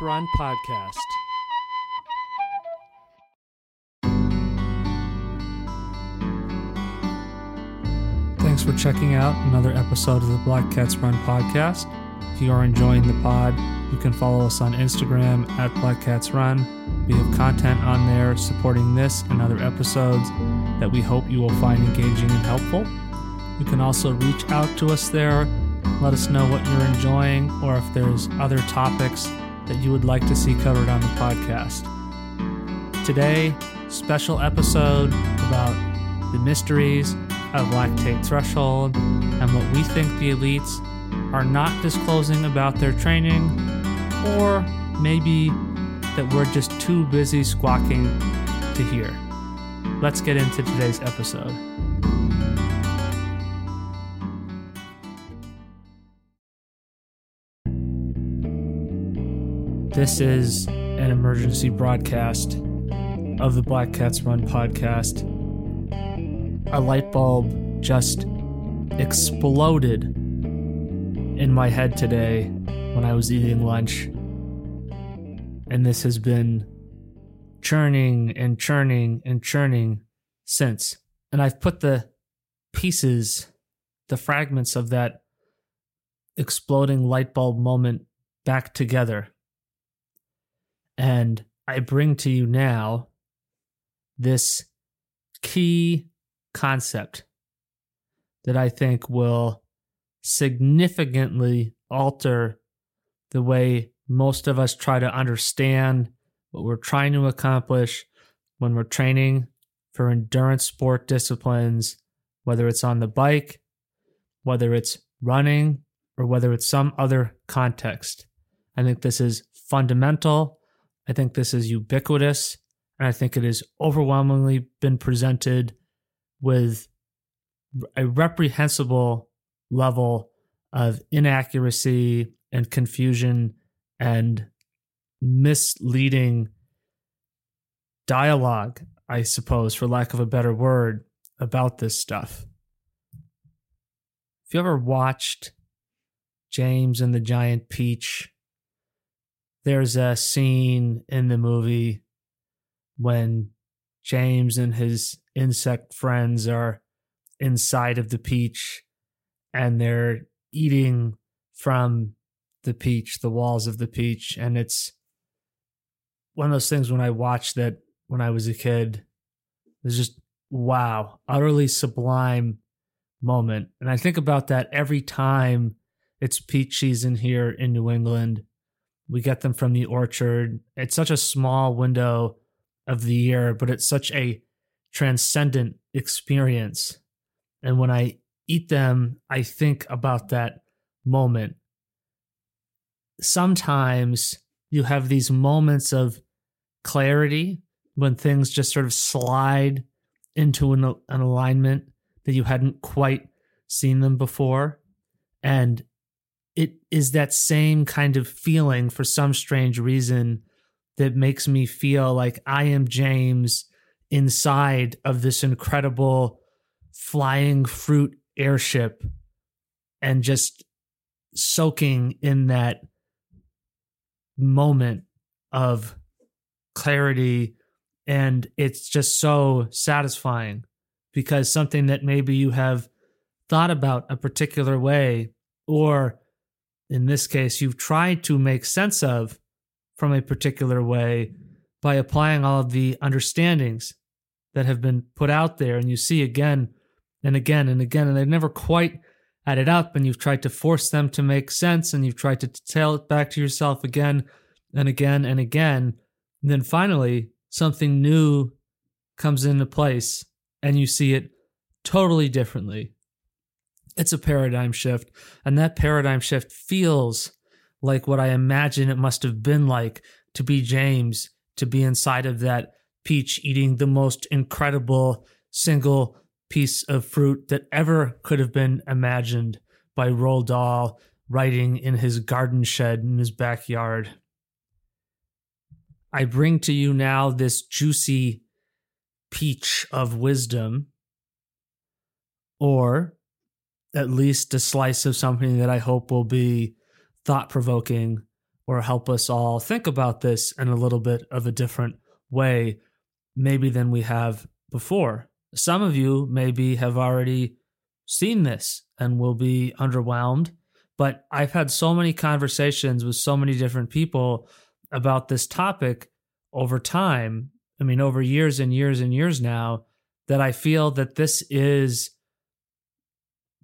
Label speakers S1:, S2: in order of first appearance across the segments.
S1: Run podcast. Thanks for checking out another episode of the Black Cats Run podcast. If you are enjoying the pod, you can follow us on Instagram at Black Cats Run. We have content on there supporting this and other episodes that we hope you will find engaging and helpful. You can also reach out to us there, let us know what you're enjoying, or if there's other topics that you would like to see covered on the podcast. Today, special episode about the mysteries of lactate threshold and what we think the elites are not disclosing about their training, or maybe that we're just too busy squawking to hear. Let's get into today's episode. This is an emergency broadcast of the Black Cats Run podcast. A light bulb just exploded in my head today when I was eating lunch. And this has been churning and churning and churning since. And I've put the pieces, the fragments of that exploding light bulb moment back together. And I bring to you now this key concept that I think will significantly alter the way most of us try to understand what we're trying to accomplish when we're training for endurance sport disciplines, whether it's on the bike, whether it's running, or whether it's some other context. I think this is fundamental I think this is ubiquitous, and I think it has overwhelmingly been presented with a reprehensible level of inaccuracy and confusion and misleading dialogue, I suppose, for lack of a better word, about this stuff. If you ever watched James and the Giant Peach there's a scene in the movie when James and his insect friends are inside of the peach and they're eating from the peach, the walls of the peach. And it's one of those things when I watched that when I was a kid, it was just wow, utterly sublime moment. And I think about that every time it's peach season here in New England we get them from the orchard. It's such a small window of the year, but it's such a transcendent experience. And when I eat them, I think about that moment. Sometimes you have these moments of clarity when things just sort of slide into an, an alignment that you hadn't quite seen them before. And it is that same kind of feeling for some strange reason that makes me feel like I am James inside of this incredible flying fruit airship and just soaking in that moment of clarity. And it's just so satisfying because something that maybe you have thought about a particular way or in this case, you've tried to make sense of from a particular way by applying all of the understandings that have been put out there. And you see again and again and again, and they've never quite added up. And you've tried to force them to make sense, and you've tried to tell it back to yourself again and again and again. And then finally, something new comes into place, and you see it totally differently it's a paradigm shift. And that paradigm shift feels like what I imagine it must have been like to be James, to be inside of that peach eating the most incredible single piece of fruit that ever could have been imagined by Roald Dahl writing in his garden shed in his backyard. I bring to you now this juicy peach of wisdom, or at least a slice of something that I hope will be thought provoking or help us all think about this in a little bit of a different way, maybe than we have before. Some of you maybe have already seen this and will be underwhelmed, but I've had so many conversations with so many different people about this topic over time. I mean, over years and years and years now, that I feel that this is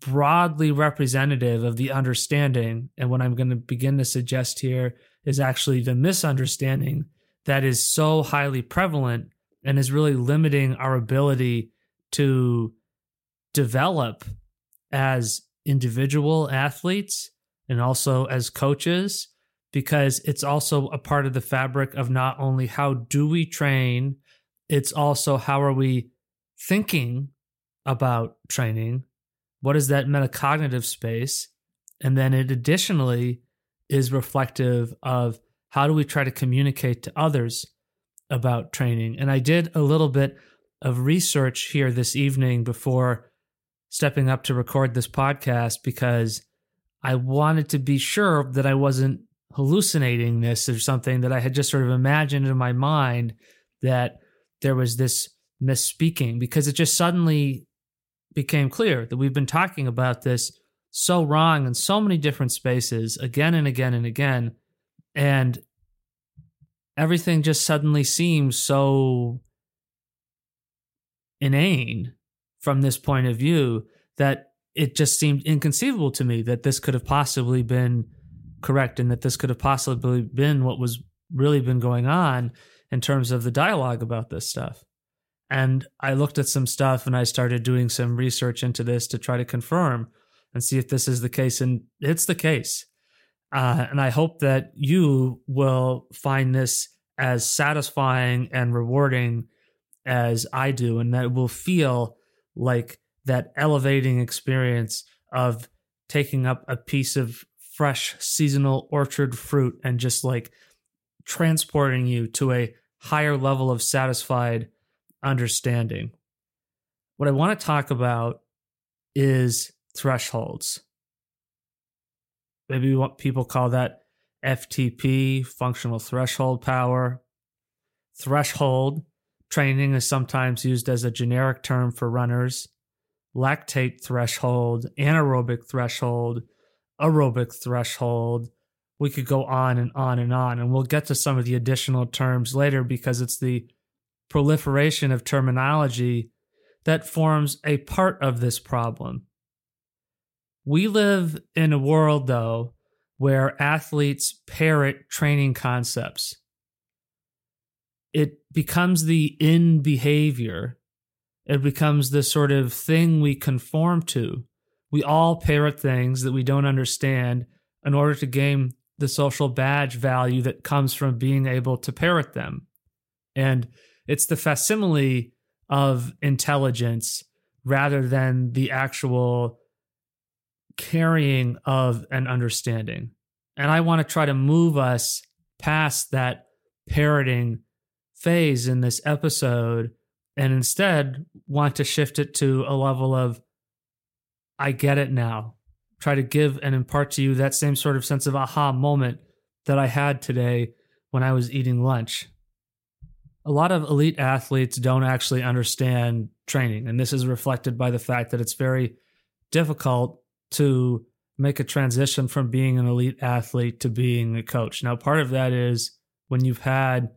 S1: broadly representative of the understanding. And what I'm going to begin to suggest here is actually the misunderstanding that is so highly prevalent and is really limiting our ability to develop as individual athletes and also as coaches because it's also a part of the fabric of not only how do we train it's also how are we thinking about training what is that metacognitive space? And then it additionally is reflective of how do we try to communicate to others about training? And i did a little bit of research here this evening before stepping up to record this podcast because I wanted to be sure that I wasn't hallucinating this or something that I had just sort of imagined in my mind that there was this misspeaking because it just suddenly became clear that we've been talking about this so wrong in so many different spaces again and again and again. And everything just suddenly seems so inane from this point of view that it just seemed inconceivable to me that this could have possibly been correct and that this could have possibly been what was really been going on in terms of the dialogue about this stuff. And I looked at some stuff and I started doing some research into this to try to confirm and see if this is the case. And it's the case. Uh, and I hope that you will find this as satisfying and rewarding as I do, and that it will feel like that elevating experience of taking up a piece of fresh seasonal orchard fruit and just like transporting you to a higher level of satisfied understanding. What I want to talk about is thresholds. Maybe what people call that FTP, functional threshold power. Threshold training is sometimes used as a generic term for runners lactate threshold, anaerobic threshold, aerobic threshold. We could go on and on and on. And we'll get to some of the additional terms later because it's the proliferation of terminology that forms a part of this problem. We live in a world, though, where athletes parrot training concepts. It becomes the in behavior it becomes this sort of thing we conform to. We all parrot things that we don't understand in order to gain the social badge value that comes from being able to parrot them. And it's the facsimile of intelligence rather than the actual carrying of an understanding. And I want to try to move us past that parroting phase in this episode and instead want to shift it to a level of I get it now. Try to give and impart to you that same sort of sense of aha moment that I had today when I was eating lunch. A lot of elite athletes don't actually understand training, and this is reflected by the fact that it's very difficult to make a transition from being an elite athlete to being a coach. Now, part of that is when you've had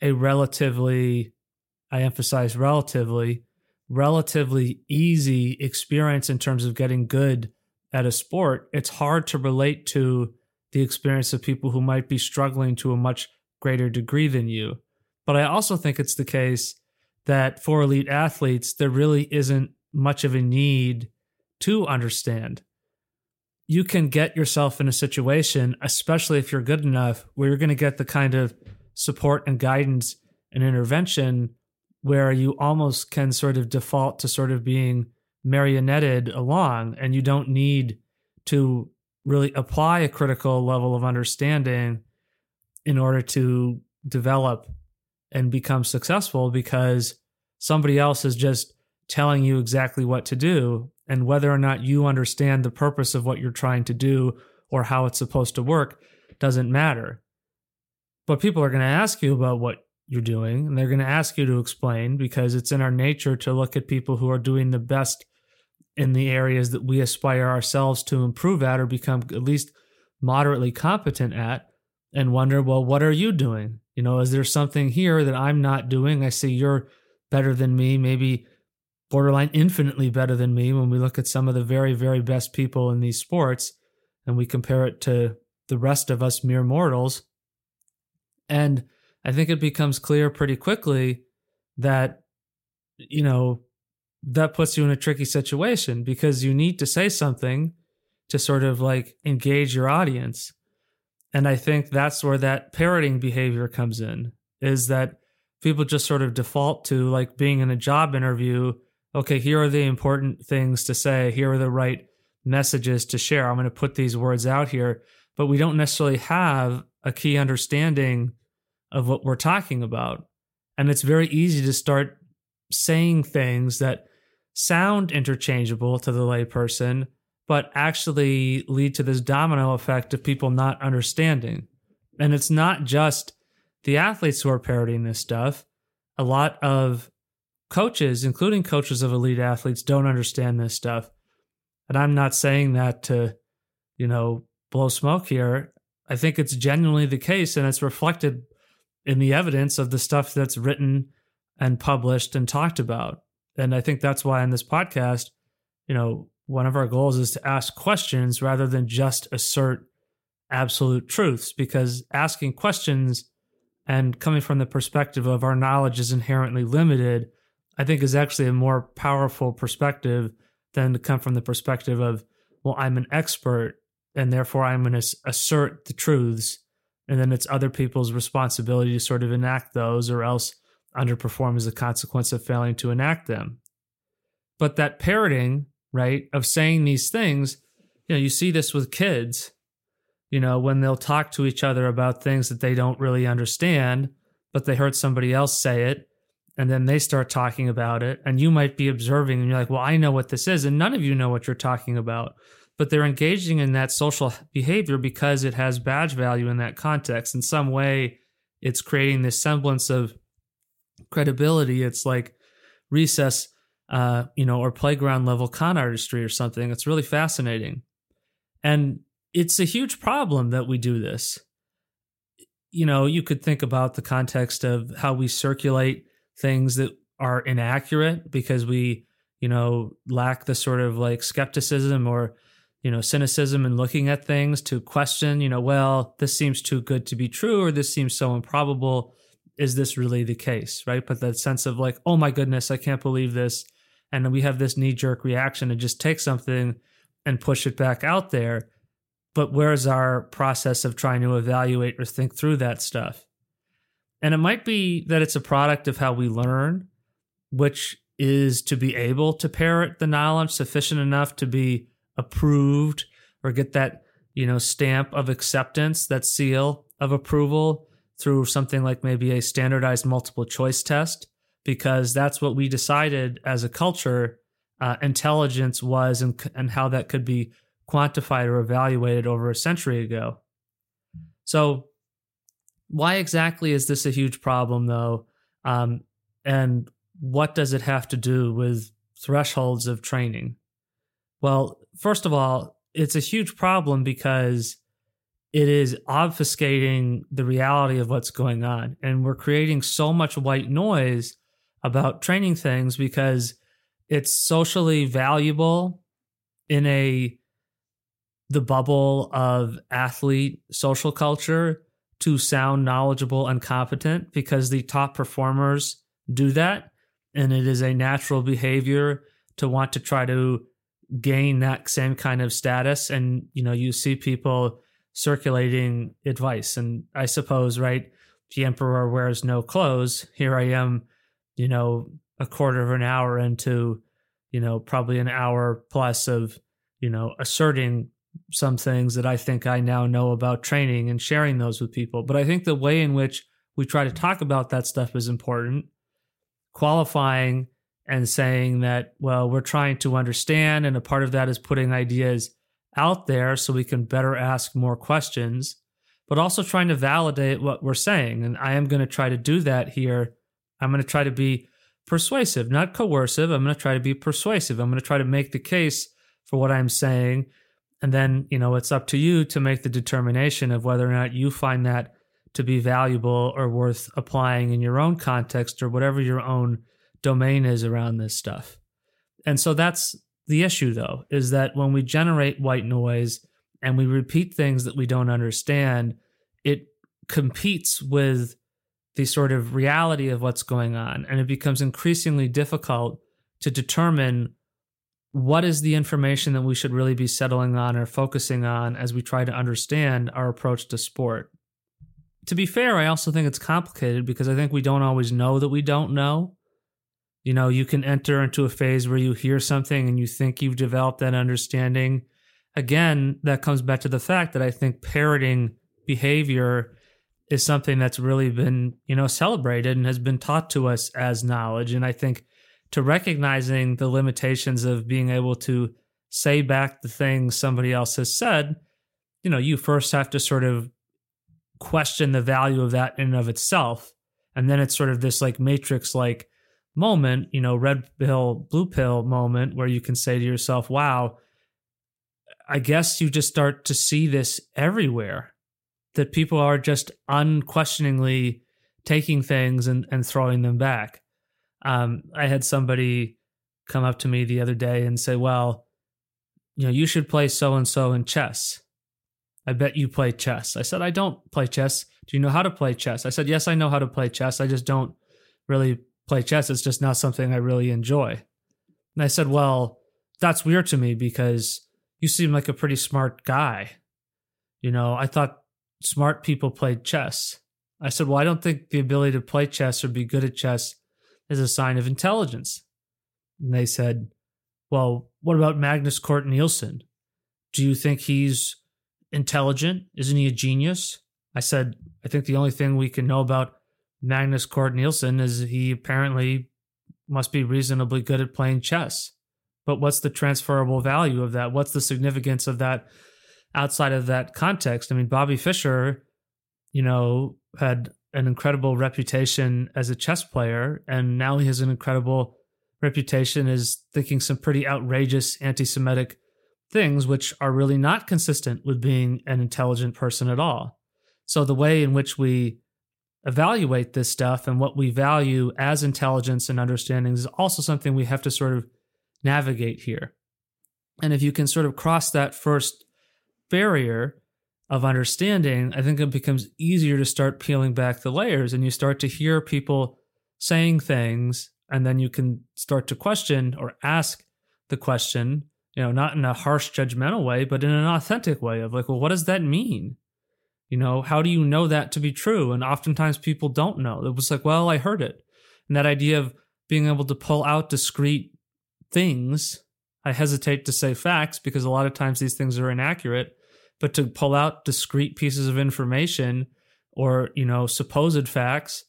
S1: a relatively I emphasize relatively, relatively easy experience in terms of getting good at a sport, it's hard to relate to the experience of people who might be struggling to a much greater degree than you. But I also think it's the case that for elite athletes, there really isn't much of a need to understand. You can get yourself in a situation, especially if you're good enough, where you're going to get the kind of support and guidance and intervention where you almost can sort of default to sort of being marionetted along and you don't need to really apply a critical level of understanding in order to develop and become successful because somebody else is just telling you exactly what to do and whether or not you understand the purpose of what you're trying to do or how it's supposed to work doesn't matter. But people are going to ask you about what you're doing, and they're going to ask you to explain because it's in our nature to look at people who are doing the best in the areas that we aspire ourselves to improve at or become at least moderately competent at and wonder, well, what are you doing? You know, is there something here that I'm not doing? I see you're better than me, maybe borderline infinitely better than me when we look at some of the very, very best people in these sports and we compare it to the rest of us mere mortals. And I think it becomes clear pretty quickly that, you know, that puts you in a tricky situation because you need to say something to sort of like engage your audience. And I think that's where that parroting behavior comes in is that people just sort of default to like being in a job interview. Okay, here are the important things to say. Here are the right messages to share. I'm going to put these words out here, but we don't necessarily have a key understanding of what we're talking about. And it's very easy to start saying things that sound interchangeable to the layperson, but actually lead to this domino effect of people not understanding. And it's not just the athletes who are parodying this stuff. A lot of coaches, including coaches of elite athletes, don't understand this stuff. And I'm not saying that to, you know, blow smoke here. I think it's genuinely the case, and it's reflected in the evidence of the stuff that's written and published and talked about. And I think that's why in this podcast, you know, one of our goals is to ask questions rather than just assert absolute truths, because asking questions and coming from the perspective of our knowledge is inherently limited, I think is actually a more powerful perspective than to come from the perspective of, well, I'm an expert and therefore I'm going to assert the truths. And then it's other people's responsibility to sort of enact those or else underperform as a consequence of failing to enact them. But that parroting, right, of saying these things, you know, you see this with kids, you know, when they'll talk to each other about things that they don't really understand, but they heard somebody else say it and then they start talking about it and you might be observing and you're like well i know what this is and none of you know what you're talking about. But they're engaging in that social behavior because it has badge value in that context. In some way it's creating this semblance of credibility. It's like recess uh, you know or playground level con artistry or something it's really fascinating and it's a huge problem that we do this you know you could think about the context of how we circulate things that are inaccurate because we, you know, lack the sort of like skepticism or, you know, cynicism in looking at things to question, you know, well, this seems too good to be true or this seems so improbable. Is this really the case? Right. But that sense of like, oh my goodness, I can't believe this. And we have this knee jerk reaction to just take something and push it back out there. But where's our process of trying to evaluate or think through that stuff? And it might be that it's a product of how we learn, which is to be able to parrot the knowledge sufficient enough to be approved or get that, you know, stamp of acceptance, that seal of approval through something like maybe a standardized multiple choice test, because that's what we decided as a culture uh, intelligence was and, and how that could be quantified or evaluated over a century ago. So why exactly is this a huge problem, though? Um, and what does it have to do with thresholds of training? Well, first of all, it's a huge problem because it is obfuscating the reality of what's going on. And we're creating so much white noise about training things because it's socially valuable in a the bubble of athlete social culture to sound knowledgeable and competent because the top performers do that. And it is a natural behavior to want to try to gain that same kind of status. And, you know, you see people circulating advice. And I suppose, right, the emperor wears no clothes. Here I am, you know, a quarter of an hour into, you know, probably an hour plus of, you know, asserting some things that I think I now know about training and sharing those with people. But I think the way in which we try to talk about that stuff is important. Qualifying and saying that, well, we're trying to understand, and a part of that is putting ideas out there so we can better ask more questions. but also trying to validate what we're saying. And I am going to try to do that here. I'm going to try to be persuasive, not coercive. I'm going to try to be persuasive. I'm going to try to make the case for what I'm saying. And then, you know, it's up to you to make the determination of whether or not you find that to be valuable or worth applying in your own context or whatever your own domain is around this stuff. And so that's the issue, though, is that when we generate white noise and we repeat things that we don't understand, it competes with the sort of reality of what's going on. And it becomes increasingly difficult to determine what is the information that we should really be settling on or focusing on as we try to understand our approach to sport. To be fair, I also think it's complicated because I think we don't always know that we don't know. You know, you can enter into a phase where you hear something and you think you've developed that understanding. Again, that comes back to the fact that I think parroting behavior is something that's really been, you know, celebrated and has been taught to us as knowledge. And I think to recognizing the limitations of being able to say back the things somebody else has said, you know, you first have to sort of question the value of that in and of itself. And then it's sort of this like matrix like moment, you know, red pill, blue pill moment where you can say to yourself, wow, I guess you just start to see this everywhere that people are just unquestioningly taking things and, and throwing them back. Um, I had somebody come up to me the other day and say, well, you know, you should play so and so in chess. I bet you play chess. I said, I don't play chess. Do you know how to play chess? I said, Yes, I know how to play chess. I just don't really play chess. It's just not something I really enjoy. And I said, Well, that's weird to me because you seem like a pretty smart guy. You know, I thought smart people played chess. I said, Well, I don't think the ability to play chess or be good at chess is a sign of intelligence. And they said, Well, what about Magnus Carlsen? Do you think he's intelligent? Isn't he a genius? I said, I think the only thing we can know about Magnus Carlsen is he apparently must be reasonably good at playing chess. But what's the transferable value of that? What's the significance of that outside of that context? I mean, Bobby Fischer, you know, had an incredible reputation as a chess player, and now he has an incredible reputation as thinking some pretty outrageous anti Semitic things, which are really not consistent with being an intelligent person at all. So the way in which we evaluate this stuff and what we value as intelligence and understanding is also something we have to sort of navigate here. And if you can sort of cross that first barrier of understanding, I think it becomes easier to start peeling back the layers and you start to hear people saying things and then you can start to question or ask the question you know, not in a harsh, judgmental way, but in an authentic way of like, well, what does that mean? You know, how do you know that to be true? And oftentimes people don't know. It was like, well, I heard it. And that idea of being able to pull out discrete things, I hesitate to say facts because a lot of times these things are inaccurate, but to pull out discrete pieces of information or, you know, supposed facts,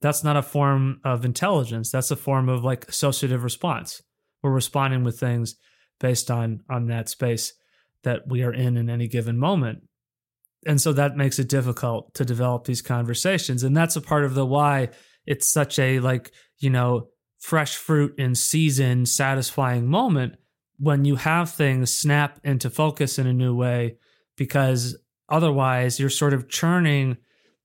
S1: that's not a form of intelligence. That's a form of like associative response. We're responding with things based on on that space that we are in in any given moment and so that makes it difficult to develop these conversations and that's a part of the why it's such a like you know fresh fruit in season satisfying moment when you have things snap into focus in a new way because otherwise you're sort of churning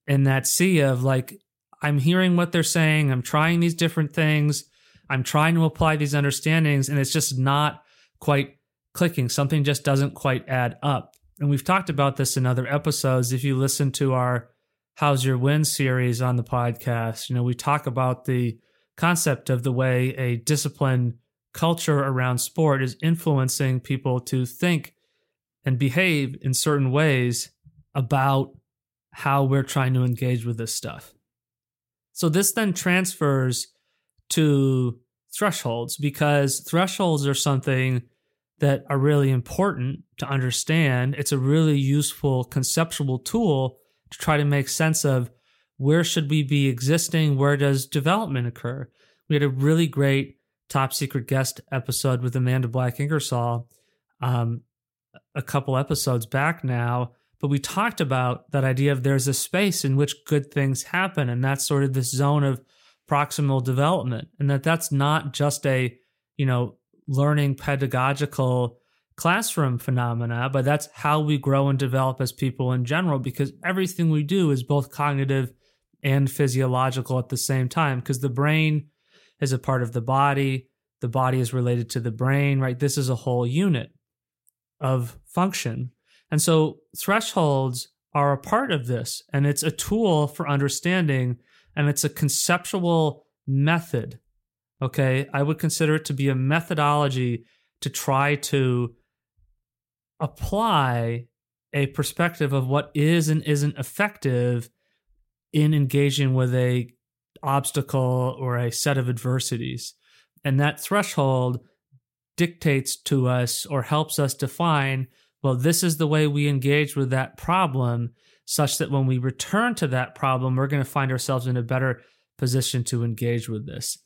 S1: in that sea of like i'm hearing what they're saying i'm trying these different things i'm trying to apply these understandings and it's just not quite clicking. Something just doesn't quite add up. And we've talked about this in other episodes. If you listen to our How's Your Win series on the podcast, you know, we talk about the concept of the way a discipline culture around sport is influencing people to think and behave in certain ways about how we're trying to engage with this stuff. So this then transfers to thresholds because thresholds are something that are really important to understand. It's a really useful conceptual tool to try to make sense of where should we be existing, where does development occur. We had a really great top secret guest episode with Amanda Black Ingersoll um, a couple episodes back now, but we talked about that idea of there's a space in which good things happen, and that's sort of this zone of proximal development, and that that's not just a you know learning pedagogical classroom phenomena, but that's how we grow and develop as people in general because everything we do is both cognitive and physiological at the same time because the brain is a part of the body, the body is related to the brain, right? This is a whole unit of function. And so thresholds are a part of this and it's a tool for understanding and it's a conceptual method. Okay, I would consider it to be a methodology to try to apply a perspective of what is and isn't effective in engaging with a obstacle or a set of adversities and that threshold dictates to us or helps us define well this is the way we engage with that problem such that when we return to that problem we're going to find ourselves in a better position to engage with this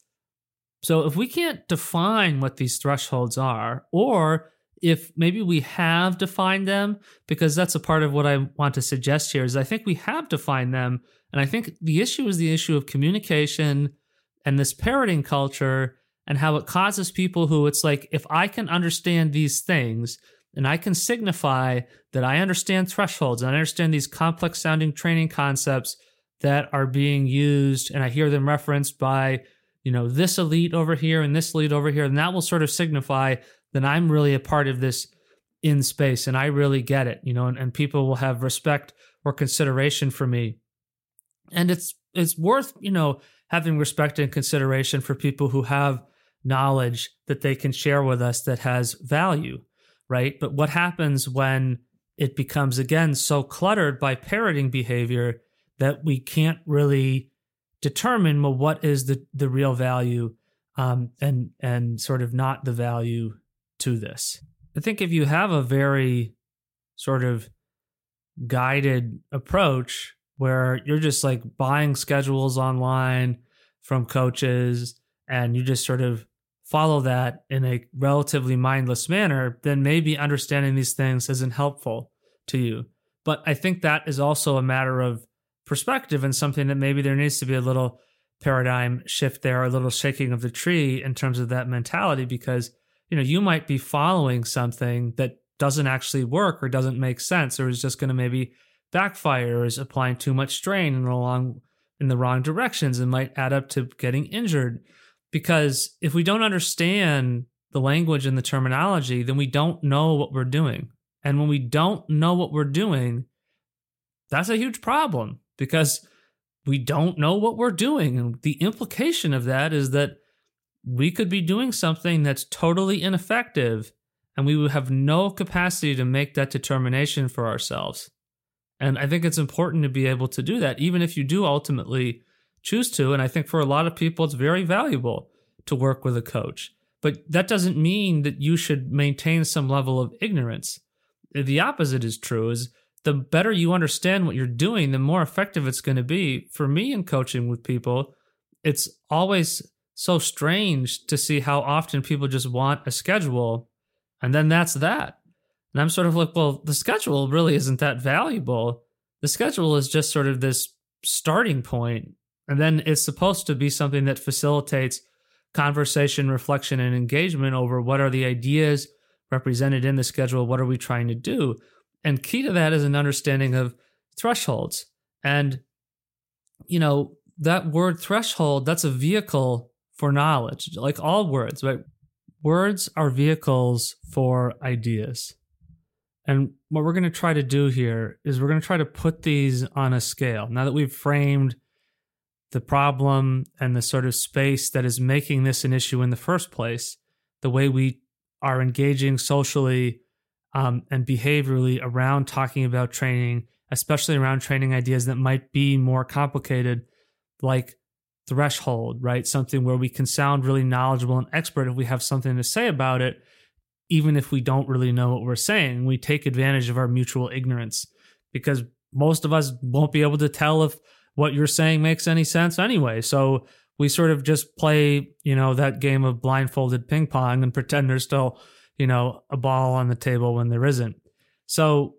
S1: so if we can't define what these thresholds are or if maybe we have defined them, because that's a part of what I want to suggest here, is I think we have defined them. And I think the issue is the issue of communication and this parroting culture and how it causes people who it's like, if I can understand these things and I can signify that I understand thresholds and I understand these complex sounding training concepts that are being used and I hear them referenced by, you know, this elite over here and this elite over here, and that will sort of signify that I'm really a part of this in space and I really get it, you know, and, and people will have respect or consideration for me. And it's it's worth, you know, having respect and consideration for people who have knowledge that they can share with us that has value, right? But what happens when it becomes again so cluttered by parroting behavior that we can't really determine well what is the the real value um, and and sort of not the value to this. I think if you have a very sort of guided approach where you're just like buying schedules online from coaches and you just sort of follow that in a relatively mindless manner, then maybe understanding these things isn't helpful to you. But I think that is also a matter of perspective and something that maybe there needs to be a little paradigm shift there, a little shaking of the tree in terms of that mentality because you know, you might be following something that doesn't actually work or doesn't make sense or is just going to maybe backfire or is applying too much strain in the wrong in the wrong directions and might add up to getting injured. Because if we don't understand the language and the terminology, then we don't know what we're doing. And when we don't know what we're doing, that's a huge problem because we don't know what we're doing. And the implication of that is that we could be doing something that's totally ineffective and we would have no capacity to make that determination for ourselves. And I think it's important to be able to do that, even if you do ultimately choose to. And I think for a lot of people, it's very valuable to work with a coach. But that doesn't mean that you should maintain some level of ignorance. The opposite is true is the better you understand what you're doing, the more effective it's going to be. For me in coaching with people, it's always so strange to see how often people just want a schedule and then that's that. And I'm sort of like, well, the schedule really isn't that valuable. The schedule is just sort of this starting point, And then it's supposed to be something that facilitates conversation, reflection, and engagement over what are the ideas represented in the schedule? What are we trying to do? And key to that is an understanding of thresholds. And, you know, that word threshold, that's a vehicle for knowledge, like all words, right? Words are vehicles for ideas. And what we're going to try to do here is we're going to try to put these on a scale. Now that we've framed the problem and the sort of space that is making this an issue in the first place, the way we are engaging socially um, and behaviorally around talking about training, especially around training ideas that might be more complicated, like threshold, right? Something where we can sound really knowledgeable and expert if we have something to say about it, even if we don't really know what we're saying. We take advantage of our mutual ignorance because most of us won't be able to tell if what you're saying makes any sense anyway. So we sort of just play, you know, that game of blindfolded ping pong and pretend there's still, you know, a ball on the table when there isn't. So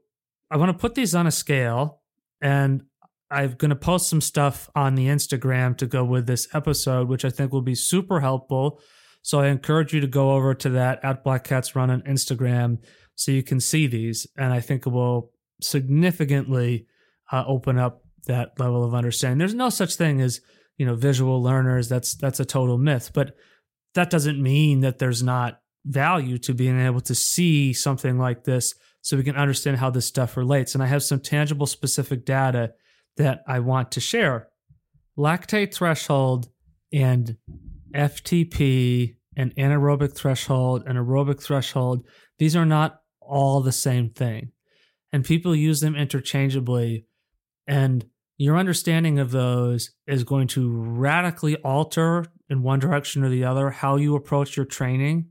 S1: I want to put these on a scale and I'm going to post some stuff on the Instagram to go with this episode, which I think will be super helpful. So I encourage you to go over to that at Black Cats Run on Instagram so you can see these. And I think it will significantly uh, open up that level of understanding. There's no such thing as you know visual learners. That's that's a total myth. But that doesn't mean that there's not value to being able to see something like this so we can understand how this stuff relates. And I have some tangible, specific data that I want to share. Lactate threshold and FTP and anaerobic threshold and aerobic threshold, these are not all the same thing. And people use them interchangeably. And your understanding of those is going to radically alter in one direction or the other how you approach your training.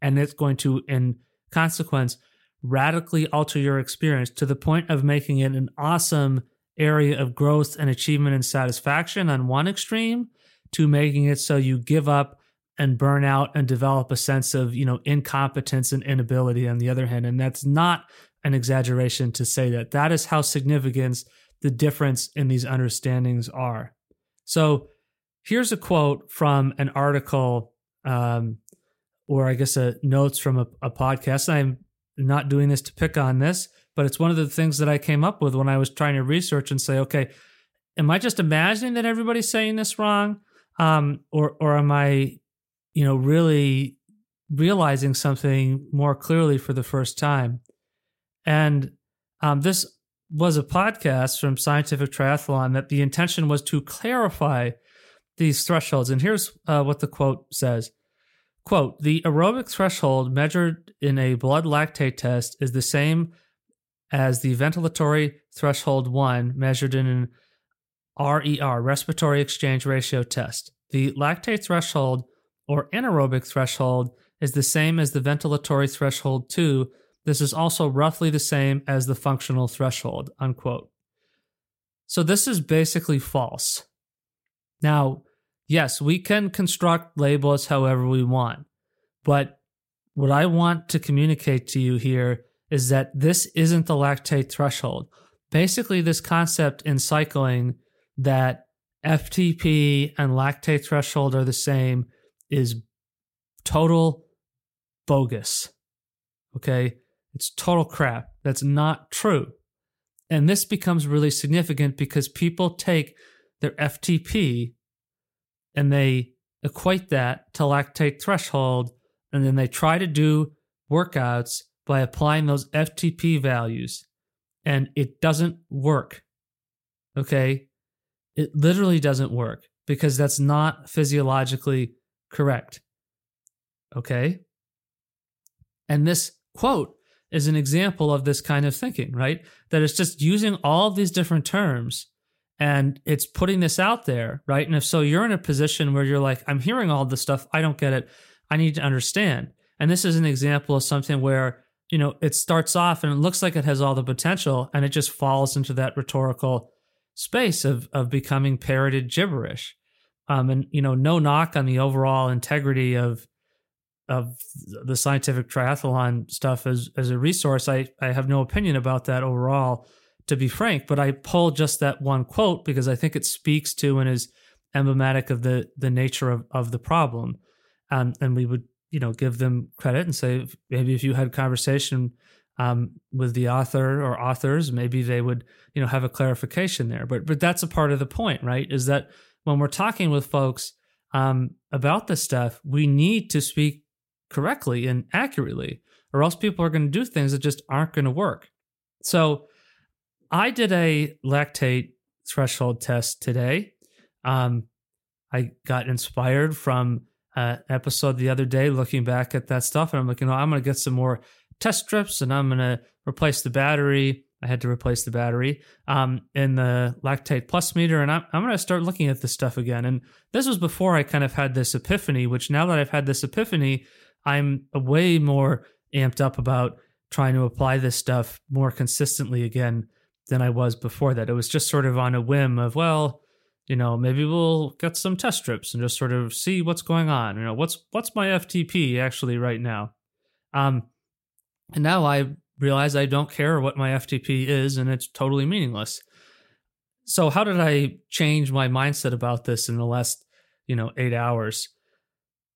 S1: And it's going to, in consequence, radically alter your experience to the point of making it an awesome area of growth and achievement and satisfaction on one extreme to making it so you give up and burn out and develop a sense of you know incompetence and inability on the other hand and that's not an exaggeration to say that that is how significant the difference in these understandings are. So here's a quote from an article um, or i guess a notes from a, a podcast. I'm not doing this to pick on this but it's one of the things that i came up with when i was trying to research and say okay am i just imagining that everybody's saying this wrong? Um, or or am I, you know, really realizing something more clearly for the first time? And um, this was a podcast from Scientific Triathlon that the intention was to clarify these thresholds. And here's uh, what the quote says. Quote, the aerobic threshold measured in a blood lactate test is the same as the ventilatory threshold 1 measured in an RER, respiratory exchange ratio test. The lactate threshold or anaerobic threshold is the same as the ventilatory threshold 2. This is also roughly the same as the functional threshold, unquote. So this is basically false. Now, yes, we can construct labels however we want, but what I want to communicate to you here is that this isn't the lactate threshold. Basically, this concept in cycling that FTP and lactate threshold are the same is total bogus. Okay? It's total crap. That's not true. And this becomes really significant because people take their FTP and they equate that to lactate threshold and then they try to do workouts by applying those FTP values and it doesn't work. Okay? It literally doesn't work because that's not physiologically correct. Okay? And this quote is an example of this kind of thinking, right? That it's just using all these different terms and it's putting this out there, right? And if so, you're in a position where you're like, I'm hearing all this stuff, I don't get it, I need to understand. And this is an example of something where, you know, it starts off and it looks like it has all the potential and it just falls into that rhetorical space of of becoming parroted gibberish. Um, and you know, no knock on the overall integrity of of the scientific triathlon stuff as as a resource. I I have no opinion about that overall, to be frank. But I pulled just that one quote because I think it speaks to and is emblematic of the the nature of of the problem. Um, and we would you know give them credit and say maybe if you had conversation um, with the author or authors, maybe they would, you know, have a clarification there. But but that's a part of the point, right? Is that when we're talking with folks um, about this stuff, we need to speak correctly and accurately, or else people are going to do things that just aren't going to work. So I did a lactate threshold test today. Um, I got inspired from an episode the other day, looking back at that stuff, and I'm looking, oh, I'm going to get some more test strips and I'm going to replace the battery. I had to replace the battery um, in the lactate plus meter, and I'm, I'm going to start looking at this stuff again. And this was before I kind of had this epiphany, which now that I've had this epiphany, I'm way more amped up about trying to apply this stuff more consistently again than I was before that. It was just sort of on a whim of, well, you know, maybe we'll get some test strips and just sort of see what's going on. You know, what's what's my FTP actually right now? Um, and now I realize I don't care what my FTP is and it's totally meaningless. So how did I change my mindset about this in the last, you know, 8 hours?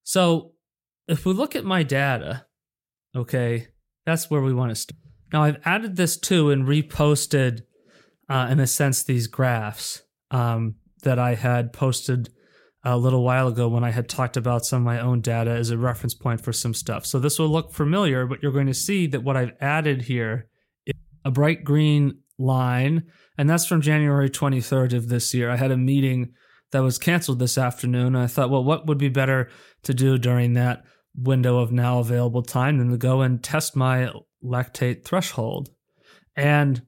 S1: So if we look at my data, okay, that's where we want to start. Now I've added this too and reposted uh, in a sense these graphs um, that I had posted a little while ago when I had talked about some of my own data as a reference point for some stuff. So this will look familiar, but you're going to see that what I've added here is a bright green line, and that's from January 23rd of this year. I had a meeting that was canceled this afternoon. I thought, well, what would be better to do during that window of now available time than to go and test my lactate threshold? And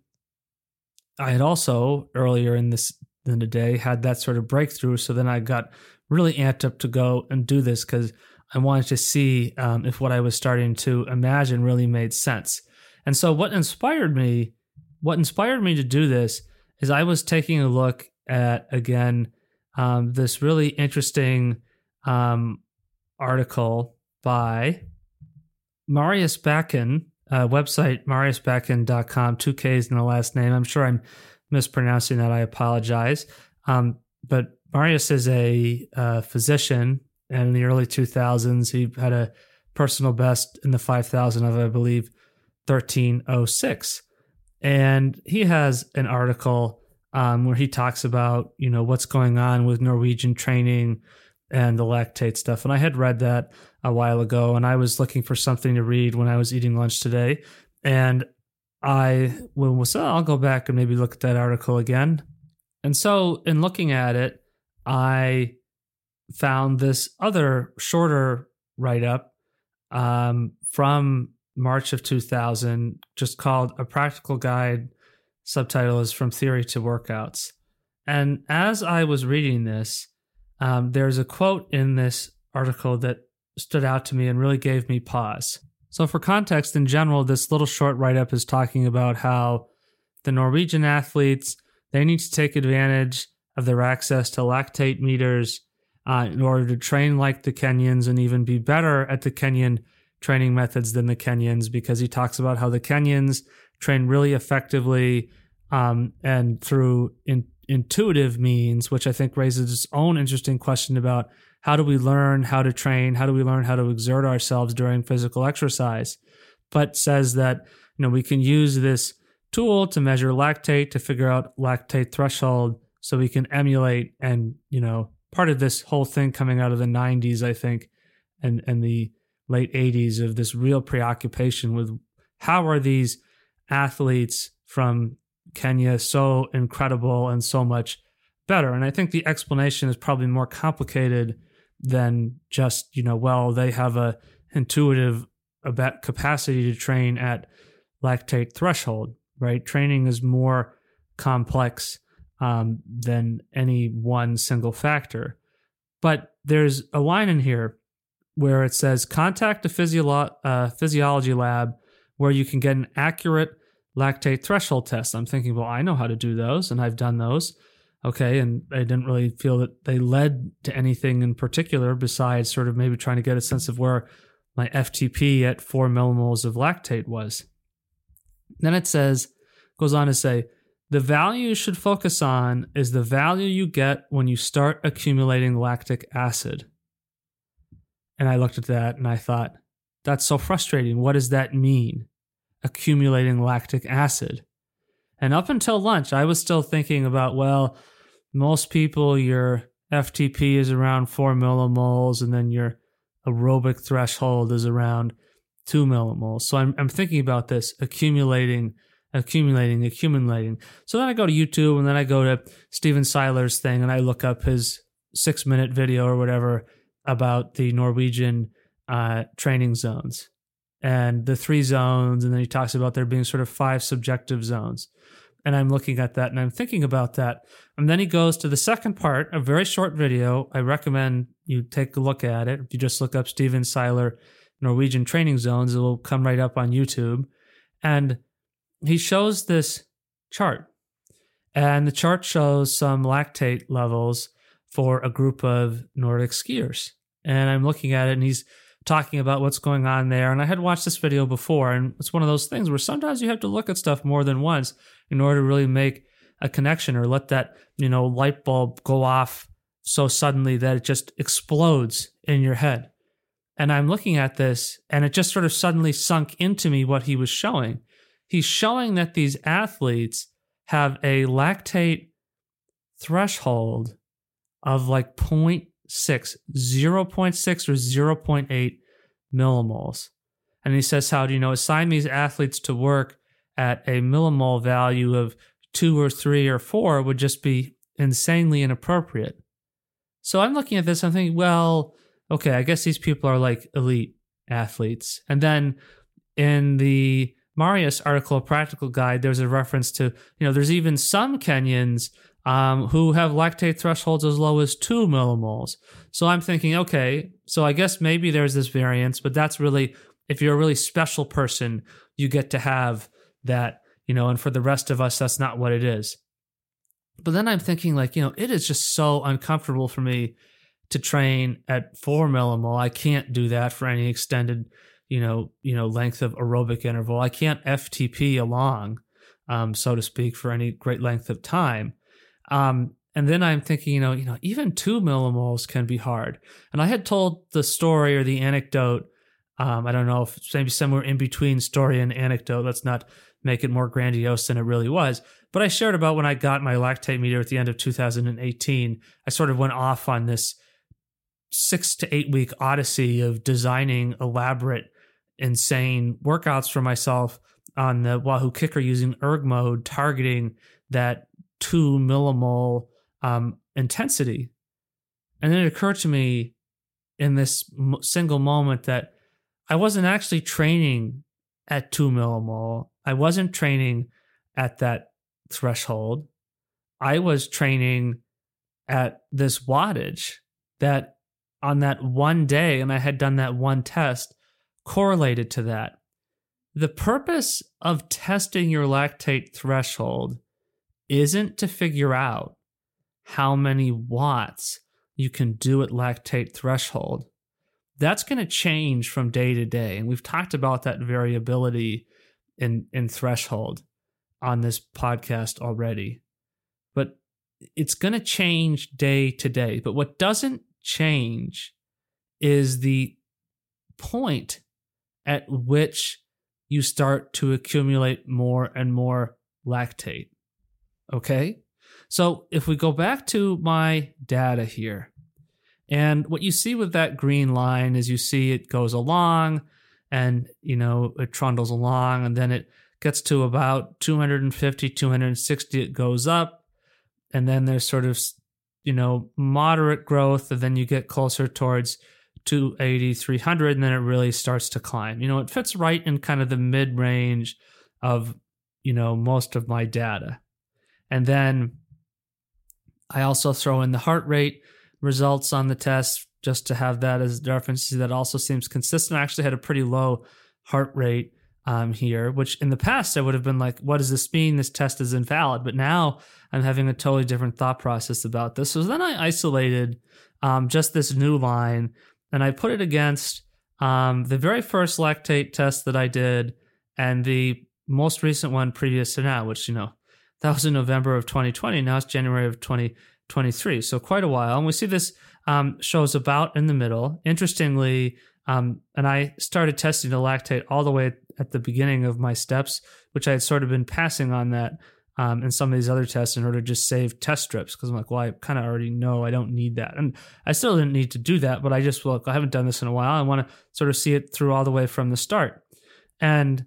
S1: I had also earlier in this in the day had that sort of breakthrough. So then I got really amped up to go and do this because I wanted to see um, if what I was starting to imagine really made sense. And so what inspired me, what inspired me to do this is I was taking a look at again um, this really interesting um, article by Marius Bakken, uh, website mariusbakken.com, two Ks in the last name. I'm sure I'm mispronouncing that. I apologize. Um, but Marius is a uh, physician, and in the early 2000s, he had a personal best in the 5,000 of, I believe, 1306. And he has an article um, where he talks about, you know, what's going on with Norwegian training and the lactate stuff. And I had read that a while ago, and I was looking for something to read when I was eating lunch today. And I was, oh, I'll go back and maybe look at that article again. And so, in looking at it, I found this other shorter write up um, from March of 2000, just called A Practical Guide. Subtitle is From Theory to Workouts. And as I was reading this, um, there's a quote in this article that stood out to me and really gave me pause. So, for context, in general, this little short write up is talking about how the Norwegian athletes they need to take advantage of their access to lactate meters uh, in order to train like the Kenyans and even be better at the Kenyan training methods than the Kenyans, because he talks about how the Kenyans train really effectively um, and through in, intuitive means, which I think raises its own interesting question about how do we learn how to train? How do we learn how to exert ourselves during physical exercise? But says that you know we can use this tool to measure lactate to figure out lactate threshold so we can emulate and you know part of this whole thing coming out of the 90s I think and and the late 80s of this real preoccupation with how are these athletes from Kenya so incredible and so much better. And I think the explanation is probably more complicated than just you know well they have a intuitive about capacity to train at lactate threshold right? Training is more complex um, than any one single factor. But there's a line in here where it says contact a physiolo- uh, physiology lab where you can get an accurate lactate threshold test. I'm thinking well i know how to do those and i've done those. Okay and i didn't really feel that they led to anything in particular besides sort of maybe trying to get a sense of where my ftp at 4 millimoles of lactate was. Then it says goes on to say the value you should focus on is the value you get when you start accumulating lactic acid. And i looked at that and i thought that's so frustrating. What does that mean accumulating lactic acid and up until lunch, I was still thinking about, well, most people, your FTP is around four millimoles, and then your aerobic threshold is around two millimoles. So I'm, I'm thinking about this accumulating, accumulating, accumulating. So then I go to YouTube and then I go to Stephen Seiler's thing and I look up his six minute video or whatever about the Norwegian uh, training zones and the three zones. And then he talks about there being sort of five subjective zones and I'm looking at that and I'm thinking about that. And then he goes to the second part, a very short video. I recommend you take a look at it. If you just look up Stephen Seiler Norwegian training zones, it will come right up on YouTube. And he shows this chart. And the chart shows some lactate levels for a group of Nordic skiers. And I'm looking at it and he's talking about what's going on there. And I had watched this video before, and it's one of those things where sometimes you have to look at stuff more than once in order to really make a connection or let that, you know, light bulb go off so suddenly that it just explodes in your head. And I'm looking at this, and it just sort of suddenly sunk into me what he was showing. He's showing that these athletes have a lactate threshold of like 0.6, 0.6 or 0.8 millimoles. And he says, How do you know? Assign these athletes to work at a millimole value of two or three or four would just be insanely inappropriate. So I'm looking at this, I'm thinking, well, okay, I guess these people are like elite athletes. And then in the Marius article, practical guide, there's a reference to, you know, there's even some Kenyans um, who have lactate thresholds as low as two millimoles. So I'm thinking, okay, so I guess maybe there's this variance, but that's really, if you're a really special person, you get to have that, you know, and for the rest of us, that's not what it is. But then I'm thinking, like, you know, it is just so uncomfortable for me to train at four millimole. I can't do that for any extended, you know, you know, length of aerobic interval. I can't FTP along, um, so to speak, for any great length of time. Um, and then I'm thinking, you know, you know, even two millimoles can be hard. And I had told the story or the anecdote. Um, I don't know if maybe somewhere in between story and anecdote. Let's not make it more grandiose than it really was. But I shared about when I got my lactate meter at the end of 2018. I sort of went off on this six to eight week odyssey of designing elaborate, insane workouts for myself on the Wahoo KICKR using erg mode, targeting that two millimole um, intensity. And then it occurred to me in this single moment that I wasn't actually training at two millimole. I wasn't training at that threshold. I was training at this wattage that on that one day, and I had done that one test correlated to that. The purpose of testing your lactate threshold isn't to figure out how many watts you can do at lactate threshold. That's going to change from day to day. And we've talked about that variability in, in threshold on this podcast already. But it's going to change day to day. But what doesn't change is the point at which you start to accumulate more and more lactate. Okay. So if we go back to my data here, and what you see with that green line is you see it goes along and, you know, it trundles along and then it gets to about 250, 260, it goes up. And then there's sort of, you know, moderate growth. And then you get closer towards 280, 300, and then it really starts to climb. You know, it fits right in kind of the mid range of, you know, most of my data. And then I also throw in the heart rate results on the test just to have that as a reference. That also seems consistent. I actually had a pretty low heart rate um, here, which in the past I would have been like, what does this mean? This test is invalid. But now I'm having a totally different thought process about this. So then I isolated um, just this new line and I put it against um, the very first lactate test that I did and the most recent one previous to now, which, you know, that was in November of 2020. Now it's January of 2023. So quite a while. And we see this um, shows about in the middle. Interestingly, um, and I started testing the lactate all the way at the beginning of my steps, which I had sort of been passing on that um, in some of these other tests in order to just save test strips because I'm like, well, I kind of already know I don't need that. And I still didn't need to do that, but I just, look, I haven't done this in a while. I want to sort of see it through all the way from the start. And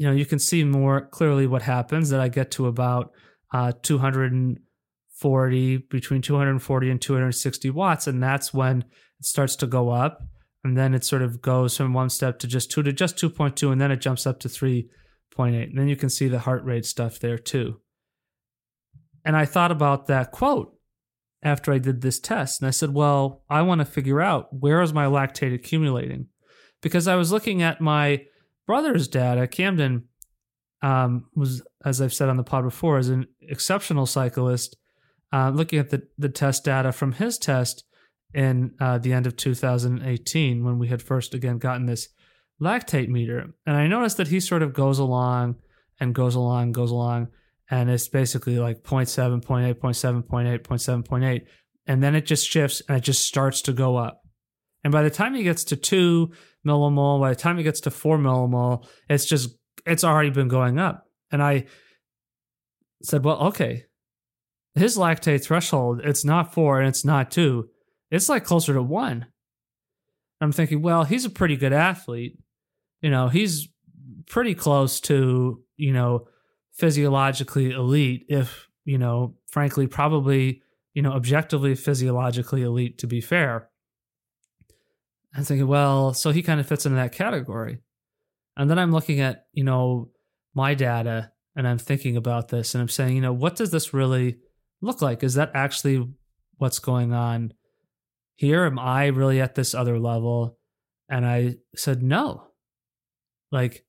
S1: you know, you can see more clearly what happens that I get to about uh, 240, between 240 and 260 watts. And that's when it starts to go up. And then it sort of goes from one step to just two to just 2.2. And then it jumps up to 3.8. And then you can see the heart rate stuff there too. And I thought about that quote after I did this test. And I said, well, I want to figure out where is my lactate accumulating? Because I was looking at my brother's data, Camden, um, was, as I've said on the pod before, is an exceptional cyclist. Uh, looking at the, the test data from his test, in uh, the end of 2018 when we had first again gotten this lactate meter. And I noticed that he sort of goes along and goes along, goes along, and it's basically like 0.7, 0.8, 0.7, 0.8, 0.7, 0.8. And then it just shifts and it just starts to go up. And by the time he gets to two millimole, by the time he gets to four millimole, it's just, it's already been going up. And I said, well, okay, his lactate threshold, it's not four and it's not two. It's like closer to one. I'm thinking, well, he's a pretty good athlete. You know, he's pretty close to, you know, physiologically elite, if, you know, frankly, probably, you know, objectively physiologically elite to be fair. I'm thinking, well, so he kind of fits into that category. And then I'm looking at, you know, my data and I'm thinking about this and I'm saying, you know, what does this really look like? Is that actually what's going on here? Am I really at this other level? And I said, no. Like,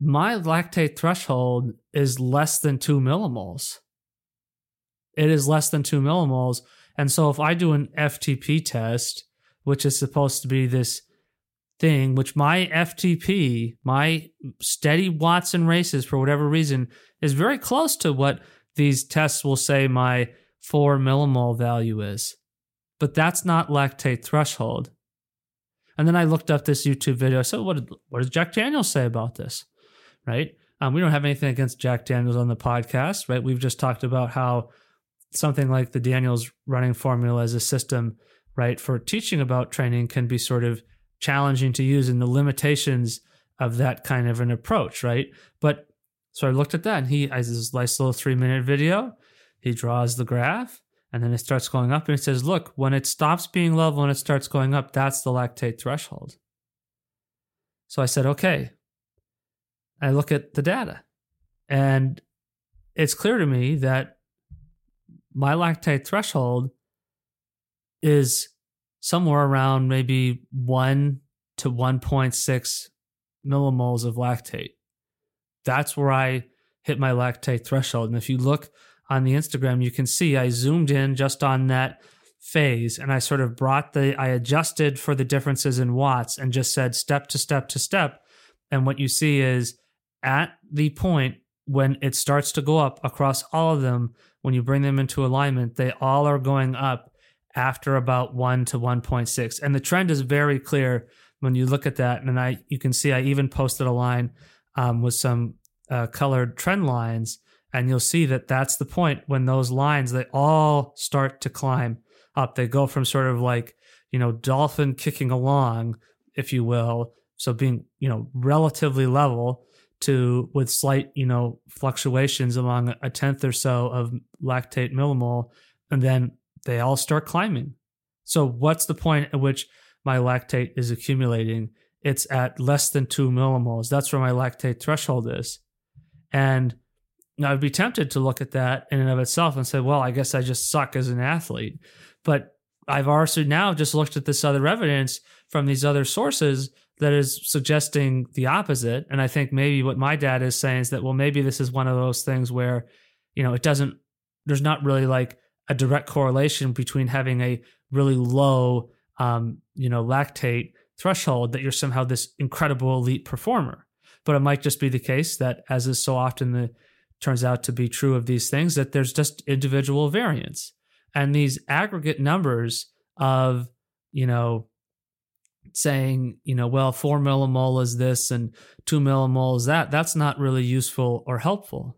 S1: my lactate threshold is less than two millimoles. It is less than two millimoles. And so if I do an FTP test, which is supposed to be this thing, which my FTP, my steady Watson races for whatever reason, is very close to what these tests will say my four millimole value is. But that's not lactate threshold. And then I looked up this YouTube video. I said, what, did, what does Jack Daniels say about this? Right? Um, we don't have anything against Jack Daniels on the podcast, right? We've just talked about how something like the Daniels running formula as a system, right, for teaching about training can be sort of challenging to use and the limitations of that kind of an approach, right? But so I looked at that and he has this nice little three minute video. He draws the graph and then it starts going up and it says, look, when it stops being level and it starts going up, that's the lactate threshold. So I said, okay. I look at the data and it's clear to me that my lactate threshold is somewhere around maybe 1 to 1.6 millimoles of lactate. That's where I hit my lactate threshold. And if you look on the Instagram, you can see I zoomed in just on that phase and I sort of brought the, I adjusted for the differences in watts and just said step to step to step. And what you see is at the point when it starts to go up across all of them, when you bring them into alignment, they all are going up after about 1 to 1.6 and the trend is very clear when you look at that. And i you can see i even posted a line um, with some uh, colored trend lines. And you'll see that that's the point when those lines they all start to climb up. They go from sort of like you know dolphin kicking along if you will. So being you know relatively level to with slight you know fluctuations along a tenth or so of lactate millimole. And then they all start climbing. So, what's the point at which my lactate is accumulating? It's at less than two millimoles. That's where my lactate threshold is. And I'd be tempted to look at that in and of itself and say, well, I guess I just suck as an athlete. But I've also now just looked at this other evidence from these other sources that is suggesting the opposite. And I think maybe what my dad is saying is that, well, maybe this is one of those things where, you know, it doesn't, there's not really like a direct correlation between having a really low, um, you know, lactate threshold that you're somehow this incredible elite performer. But it might just be the case that, as is so often the turns out to be true of these things, that there's just individual variance, and these aggregate numbers of, you know, saying, you know, well, four millimole is this and two millimole is that. That's not really useful or helpful.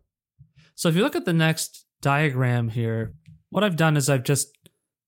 S1: So if you look at the next diagram here, what I've done is I've just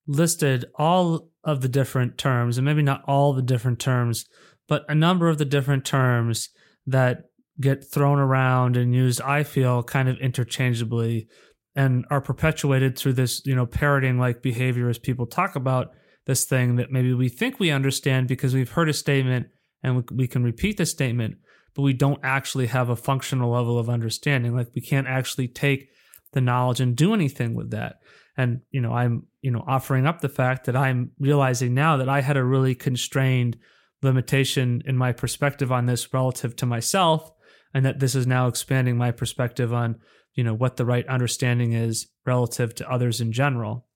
S1: listed all of the different terms, and maybe not all the different terms, but a number of the different terms that get thrown around and used, I feel, kind of interchangeably and are perpetuated through this, you know, parroting like behavior as people talk about this thing that maybe we think we understand because we've heard a statement and we, we can repeat the statement, but we don't actually have a functional level of understanding. Like we can't actually take the knowledge and do anything with that and you know i'm you know offering up the fact that i'm realizing now that i had a really constrained limitation in my perspective on this relative to myself and that this is now expanding my perspective on you know what the right understanding is relative to others in general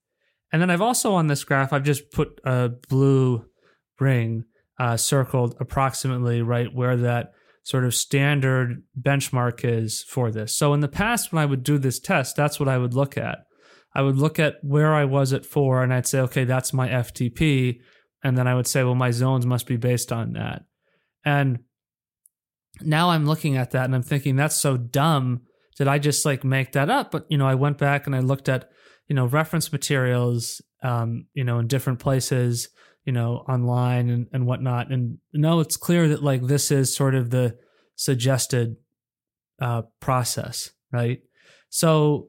S1: And then I've also on this graph, I've just put a blue ring uh, circled approximately right where that sort of standard benchmark is for this. So in the past, when I would do this test, that's what I would look at. I would look at where I was at four and I'd say, okay, that's my FTP. And then I would say, well, my zones must be based on that. And now I'm looking at that and I'm thinking, that's so dumb. Did I just like make that up? But, you know, I went back and I looked at, you know, reference materials, um, you know, in different places you know, online and, and whatnot. And no, it's clear that like this is sort of the suggested uh, process, right? So,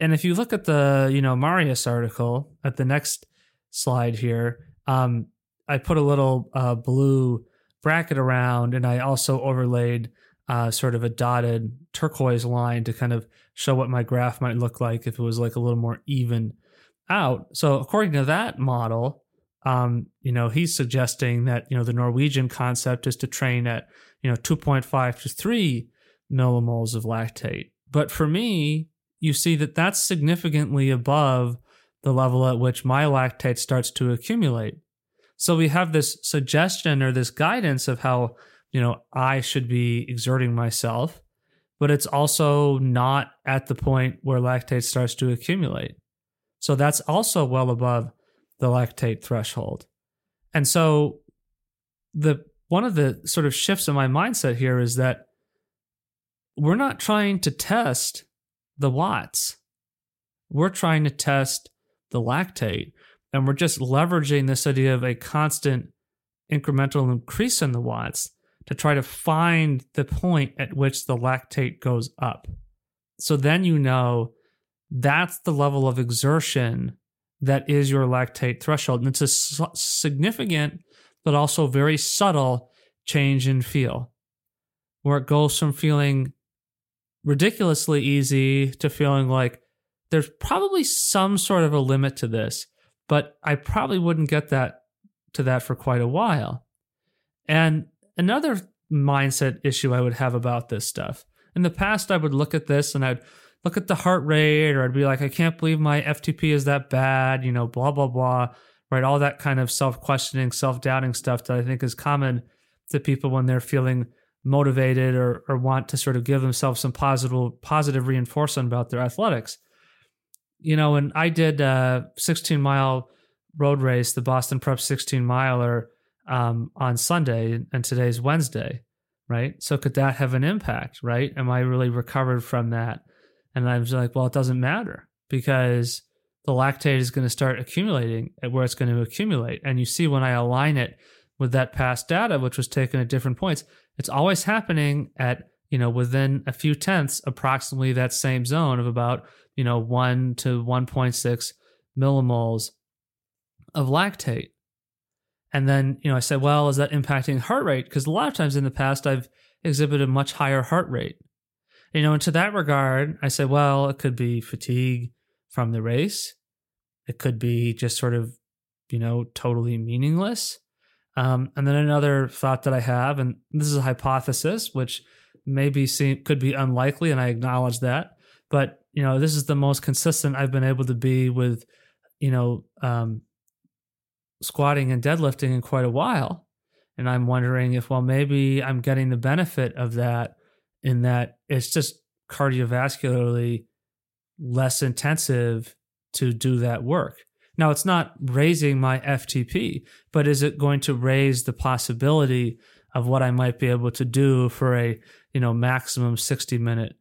S1: and if you look at the, you know, Marius article at the next slide here, um, I put a little uh, blue bracket around and I also overlaid uh, sort of a dotted turquoise line to kind of show what my graph might look like if it was like a little more even out. So according to that model, um, you know, he's suggesting that, you know, the Norwegian concept is to train at, you know, 2.5 to 3 millimoles of lactate. But for me, you see that that's significantly above the level at which my lactate starts to accumulate. So we have this suggestion or this guidance of how, you know, I should be exerting myself, but it's also not at the point where lactate starts to accumulate. So that's also well above the lactate threshold. And so the one of the sort of shifts in my mindset here is that we're not trying to test the watts. We're trying to test the lactate. And we're just leveraging this idea of a constant incremental increase in the watts to try to find the point at which the lactate goes up. So then you know that's the level of exertion that is your lactate threshold. And it's a significant, but also very subtle change in feel, where it goes from feeling ridiculously easy to feeling like there's probably some sort of a limit to this, but I probably wouldn't get that to that for quite a while. And another mindset issue I would have about this stuff. In the past, I would look at this and I'd look at the heart rate, or I'd be like, I can't believe my FTP is that bad, you know, blah, blah, blah, right? All that kind of self questioning, self doubting stuff that I think is common to people when they're feeling motivated or, or want to sort of give themselves some positive, positive reinforcement about their athletics. You know, and I did a 16 mile road race, the Boston Prep 16 miler um, on Sunday, and today's Wednesday, right? So could that have an impact, right? Am I really recovered from that? And I was like, well, it doesn't matter because the lactate is going to start accumulating at where it's going to accumulate. And you see when I align it with that past data, which was taken at different points, it's always happening at, you know, within a few tenths, approximately that same zone of about, you know, 1 to 1.6 millimoles of lactate. And then, you know, I said, well, is that impacting heart rate? Because a lot of times in the past, I've exhibited much higher heart rate. You know, and to that regard, I say, well, it could be fatigue from the race. It could be just sort of, you know, totally meaningless. Um, and then another thought that I have, and this is a hypothesis, which maybe seem, could be unlikely, and I acknowledge that. But you know, this is the most consistent I've been able to be with, you know, um, squatting and deadlifting in quite a while. And I'm wondering if, well, maybe I'm getting the benefit of that in that it's just cardiovascularly less intensive to do that work. Now, it's not raising my FTP, but is it going to raise the possibility of what I might be able to do for a, you know, maximum 60 minute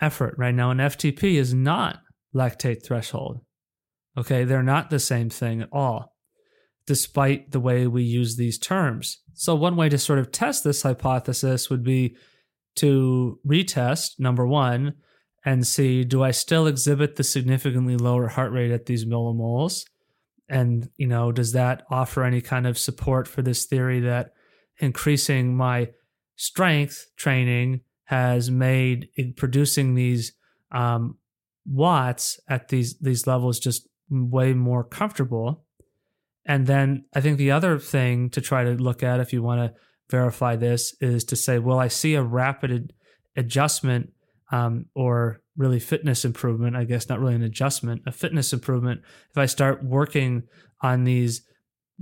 S1: effort right now? An FTP is not lactate threshold. Okay. They're not the same thing at all, despite the way we use these terms. So, one way to sort of test this hypothesis would be to retest number one and see do I still exhibit the significantly lower heart rate at these millimoles? And, you know, does that offer any kind of support for this theory that increasing my strength training has made producing these um, watts at these these levels just way more comfortable? And then I think the other thing to try to look at if you want to verify this is to say, well, I see a rapid adjustment um, or really fitness improvement, I guess, not really an adjustment, a fitness improvement, if I start working on these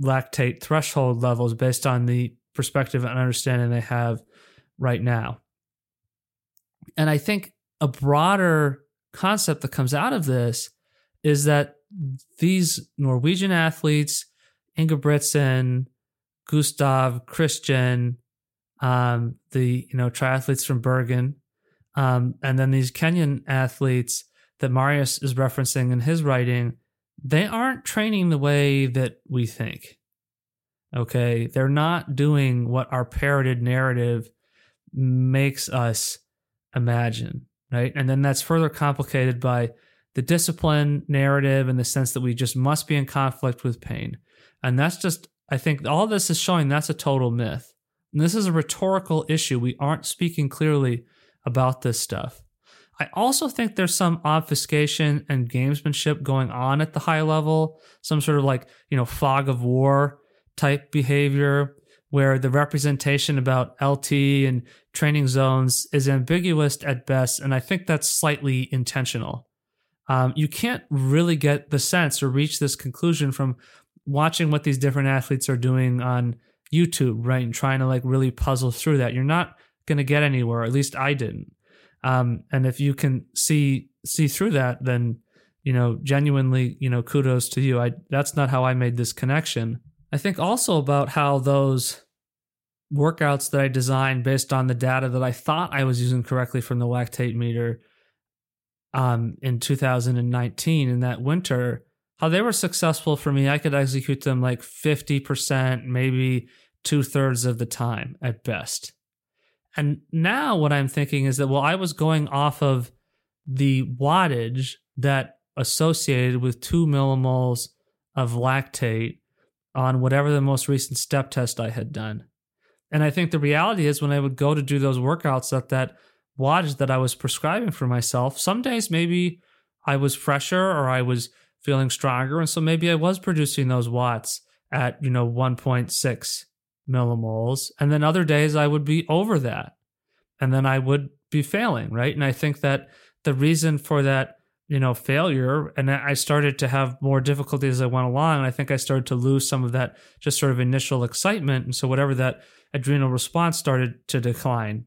S1: lactate threshold levels based on the perspective and understanding they have right now. And I think a broader concept that comes out of this is that these Norwegian athletes, Ingebrigtsen, Gustav, Kristian, um, the you know triathletes from Bergen, um, and then these Kenyan athletes that Marius is referencing in his writing, they aren't training the way that we think. Okay, they're not doing what our parroted narrative makes us imagine, right? And then that's further complicated by the discipline narrative in the sense that we just must be in conflict with pain. And that's just, I think all this is showing that's a total myth. And this is a rhetorical issue. We aren't speaking clearly about this stuff. I also think there's some obfuscation and gamesmanship going on at the high level, some sort of like, you know, fog of war type behavior where the representation about LT and training zones is ambiguous at best. And I think that's slightly intentional. Um, you can't really get the sense or reach this conclusion from watching what these different athletes are doing on YouTube, right? And trying to like really puzzle through that. You're not going to get anywhere. At least I didn't. Um, and if you can see see through that, then you know genuinely, you know, kudos to you. I that's not how I made this connection. I think also about how those workouts that I designed based on the data that I thought I was using correctly from the lactate meter um, in 2019 in that winter, how they were successful for me. I could execute them like 50%, maybe two thirds of the time at best. And now what I'm thinking is that, well, I was going off of the wattage that associated with two millimoles of lactate on whatever the most recent step test I had done. And I think the reality is when I would go to do those workouts that that wattage that I was prescribing for myself, some days maybe I was fresher or I was feeling stronger. And so maybe I was producing those watts at, you know, 1.6 millimoles. And then other days I would be over that. And then I would be failing, right? And I think that the reason for that, you know, failure, and I started to have more difficulty as I went along. And I think I started to lose some of that just sort of initial excitement. And so whatever that adrenal response started to decline.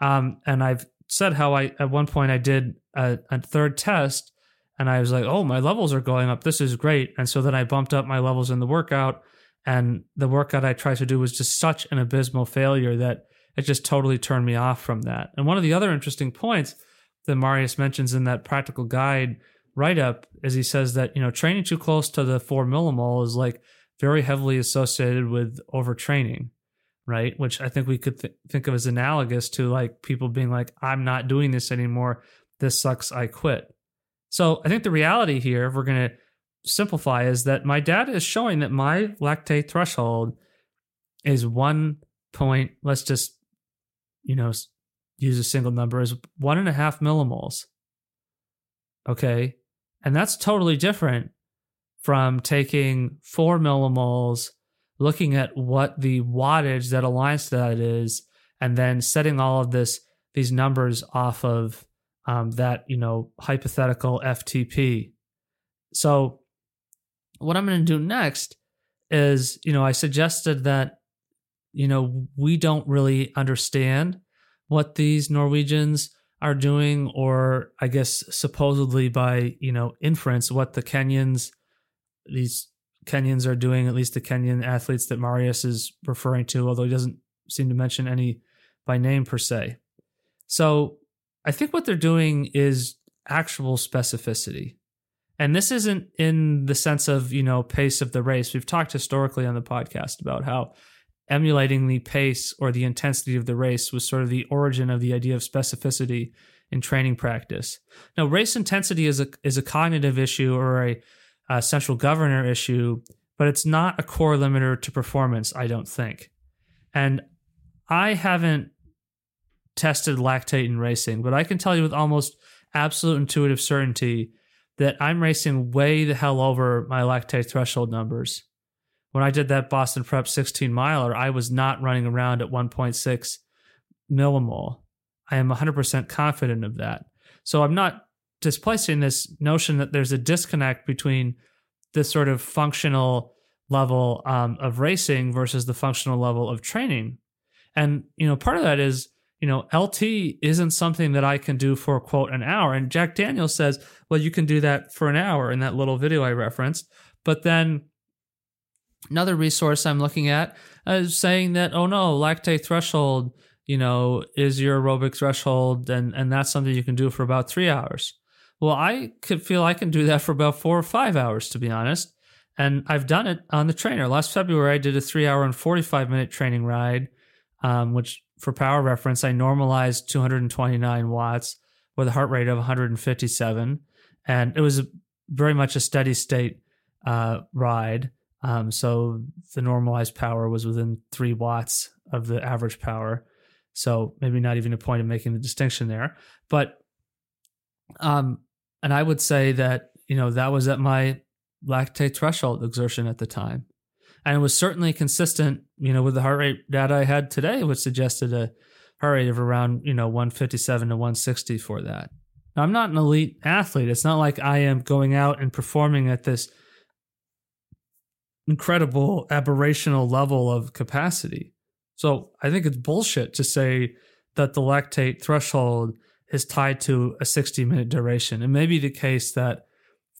S1: Um, and I've said how I, at one point, I did a, a third test and I was like, oh, my levels are going up. This is great. And so then I bumped up my levels in the workout and the workout I tried to do was just such an abysmal failure that it just totally turned me off from that. And one of the other interesting points that Marius mentions in that practical guide write up is he says that, you know, training too close to the four millimole is like very heavily associated with overtraining, right? Which I think we could th- think of as analogous to like people being like, I'm not doing this anymore. This sucks. I quit. So I think the reality here, if we're going to simplify is that my data is showing that my lactate threshold is one point, let's just, you know, use a single number, is one and a half millimoles. Okay. And that's totally different from taking four millimoles, looking at what the wattage that aligns to that is, and then setting all of this, these numbers off of um, that, you know, hypothetical FTP. So what I'm going to do next is, you know, I suggested that, you know, we don't really understand what these Norwegians are doing, or I guess supposedly by, you know, inference, what the Kenyans, these Kenyans are doing, at least the Kenyan athletes that Marius is referring to, although he doesn't seem to mention any by name per se. So I think what they're doing is actual specificity. And this isn't in the sense of, you know, pace of the race. We've talked historically on the podcast about how emulating the pace or the intensity of the race was sort of the origin of the idea of specificity in training practice. Now, race intensity is a is a cognitive issue or a, a central governor issue, but it's not a core limiter to performance, I don't think. And I haven't tested lactate in racing, but I can tell you with almost absolute intuitive certainty that I'm racing way the hell over my lactate threshold numbers. When I did that Boston Prep 16 miler, I was not running around at 1.6 millimole. I am 100% confident of that. So I'm not displacing this notion that there's a disconnect between this sort of functional level um, of racing versus the functional level of training. And, you know, part of that is, you know, LT isn't something that I can do for quote an hour. And Jack Daniels says, well, you can do that for an hour in that little video I referenced. But then another resource I'm looking at is saying that, oh no, lactate threshold, you know, is your aerobic threshold, and, and that's something you can do for about three hours. Well, I could feel I can do that for about four or five hours, to be honest. And I've done it on the trainer. Last February, I did a three hour and 45 minute training ride, um, which for power reference, I normalized 229 watts with a heart rate of 157. And it was very much a steady state uh, ride. Um, so the normalized power was within three watts of the average power. So maybe not even a point of making the distinction there. But, um, and I would say that, you know, that was at my lactate threshold exertion at the time. And it was certainly consistent, you know, with the heart rate data I had today, which suggested a heart rate of around, you know, 157 to 160 for that. Now, I'm not an elite athlete. It's not like I am going out and performing at this incredible aberrational level of capacity. So I think it's bullshit to say that the lactate threshold is tied to a 60 minute duration. It may be the case that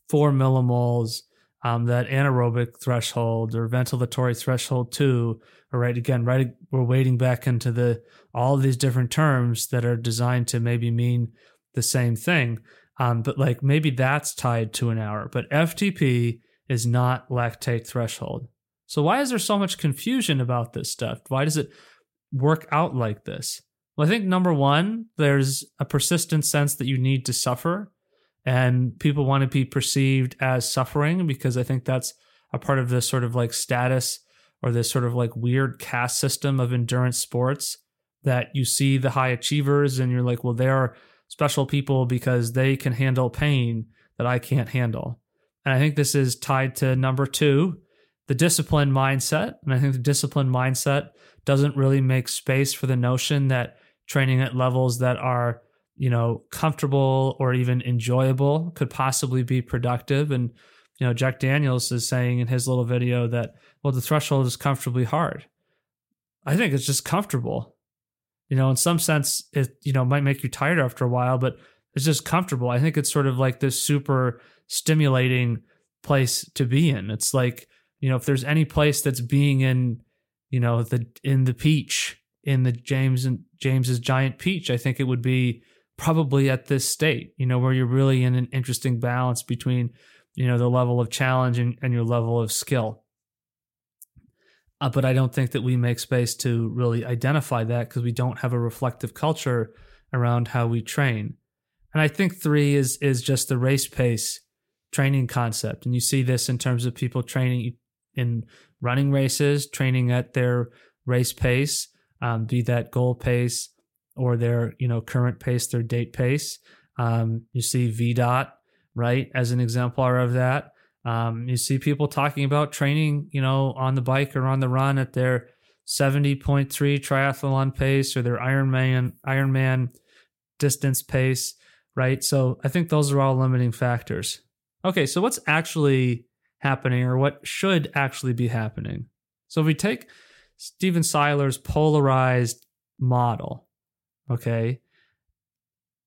S1: four millimoles um, that anaerobic threshold or ventilatory threshold too. All right, again, right, we're wading back into the all these different terms that are designed to maybe mean the same thing. Um, but like maybe that's tied to an hour. But FTP is not lactate threshold. So why is there so much confusion about this stuff? Why does it work out like this? Well, I think number one, there's a persistent sense that you need to suffer and people want to be perceived as suffering because I think that's a part of this sort of like status or this sort of like weird caste system of endurance sports that you see the high achievers and you're like, well, they're special people because they can handle pain that I can't handle. And I think this is tied to number two, the discipline mindset. And I think the discipline mindset doesn't really make space for the notion that training at levels that are you know, comfortable or even enjoyable could possibly be productive. And, you know, Jack Daniels is saying in his little video that, well, the threshold is comfortably hard. I think it's just comfortable. You know, in some sense, it, you know, might make you tired after a while, but it's just comfortable. I think it's sort of like this super stimulating place to be in. It's like, you know, if there's any place that's being in, you know, the in the peach, in the James and James's giant peach, I think it would be probably at this state, you know, where you're really in an interesting balance between, you know, the level of challenge and, and your level of skill. Uh, but I don't think that we make space to really identify that because we don't have a reflective culture around how we train. And I think three is is just the race pace training concept, and you see this in terms of people training in running races, training at their race pace, um, be that goal pace, or their you know current pace, their date pace. Um, you see VDOT right as an exemplar of that. Um, you see people talking about training, you know, on the bike or on the run at their 70.3 triathlon pace or their Ironman Ironman distance pace, right? So I think those are all limiting factors. Okay, so what's actually happening or what should actually be happening? So if we take Stephen Seiler's polarized model, Okay.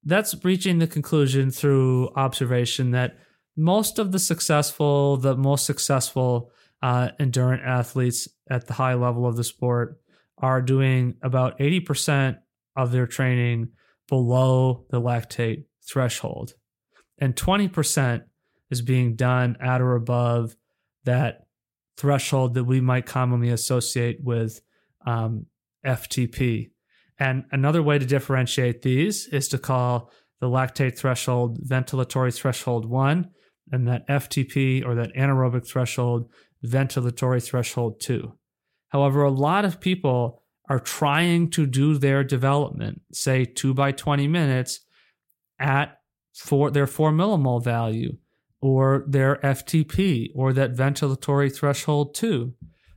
S1: That's reaching the conclusion through observation that most of the successful, the most successful uh, endurance athletes at the high level of the sport are doing about 80% of their training below the lactate threshold. And 20% is being done at or above that threshold that we might commonly associate with um, FTP. And another way to differentiate these is to call the lactate threshold ventilatory threshold one, and that FTP or that anaerobic threshold ventilatory threshold two. However, a lot of people are trying to do their development, say two by 20 minutes, at for their four millimole value or their FTP or that ventilatory threshold two.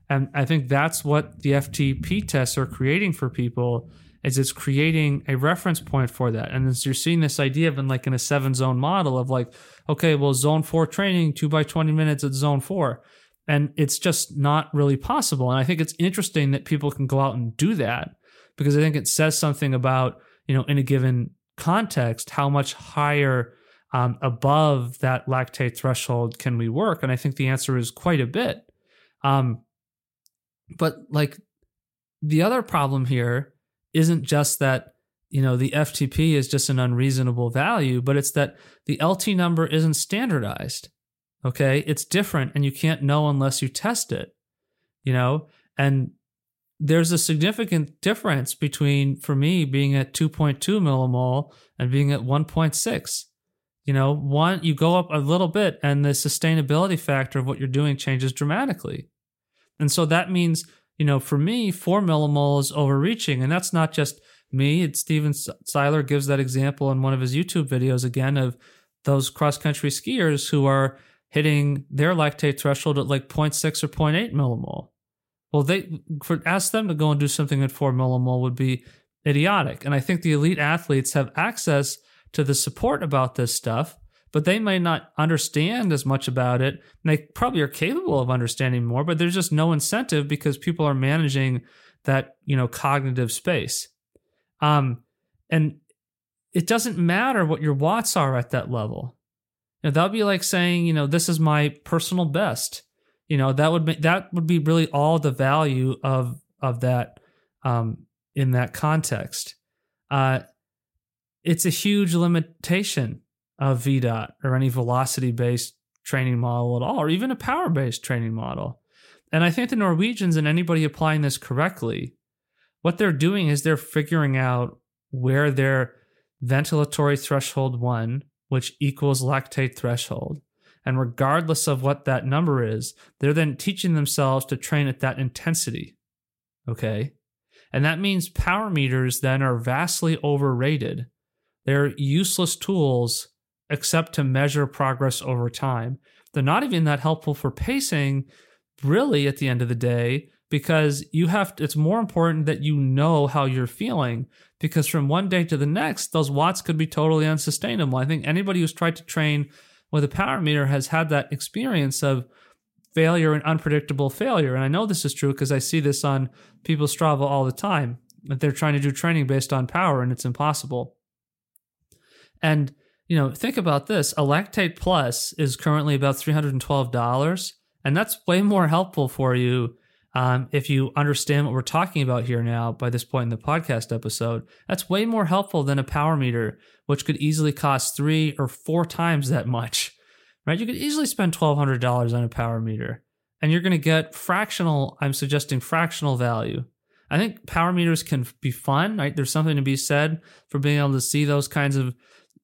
S1: And I think that's what the FTP tests are creating for people is it's creating a reference point for that. And as you're seeing this idea of in like in a seven zone model of like, okay, well, zone four training, two by 20 minutes at zone four. And it's just not really possible. And I think it's interesting that people can go out and do that because I think it says something about, you know, in a given context, how much higher um, above that lactate threshold can we work? And I think the answer is quite a bit. Um, but like the other problem here isn't just that you know the FTP is just an unreasonable value, but it's that the LT number isn't standardized. Okay, it's different, and you can't know unless you test it. You know, and there's a significant difference between for me being at 2.2 millimole and being at 1.6 you know one you go up a little bit and the sustainability factor of what you're doing changes dramatically and so that means you know, for me, four millimole is overreaching. And that's not just me. It's Stephen Seiler gives that example in one of his YouTube videos again of those cross country skiers who are hitting their lactate threshold at like 0.6 or 0.8 millimole. Well, they for ask them to go and do something at four millimole would be idiotic. And I think the elite athletes have access to the support about this stuff but they may not understand as much about it. They probably are capable of understanding more, but there's just no incentive because people are managing that, you know, cognitive space. Um, and it doesn't matter what your watts are at that level. Know, that would be like saying, you know, this is my personal best. You know, that would be, that would be really all the value of of that um, in that context. Uh, it's a huge limitation of VDOT or any velocity based training model at all, or even a power based training model. And I think the Norwegians and anybody applying this correctly, what they're doing is they're figuring out where their ventilatory threshold one, which equals lactate threshold. And regardless of what that number is, they're then teaching themselves to train at that intensity. Okay. And that means power meters then are vastly overrated. They're useless tools except to measure progress over time. They're not even that helpful for pacing, really, at the end of the day, because you have to, it's more important that you know how you're feeling because from one day to the next, those watts could be totally unsustainable. I think anybody who's tried to train with a power meter has had that experience of failure and unpredictable failure. And I know this is true because I see this on people's Strava all the time that they're trying to do training based on power and it's impossible. And you know, think about this. A lactate plus is currently about $312, and that's way more helpful for you um, if you understand what we're talking about here now by this point in the podcast episode. That's way more helpful than a power meter, which could easily cost three or four times that much, right? You could easily spend $1,200 on a power meter, and you're going to get fractional, I'm suggesting fractional value. I think power meters can be fun, right? There's something to be said for being able to see those kinds of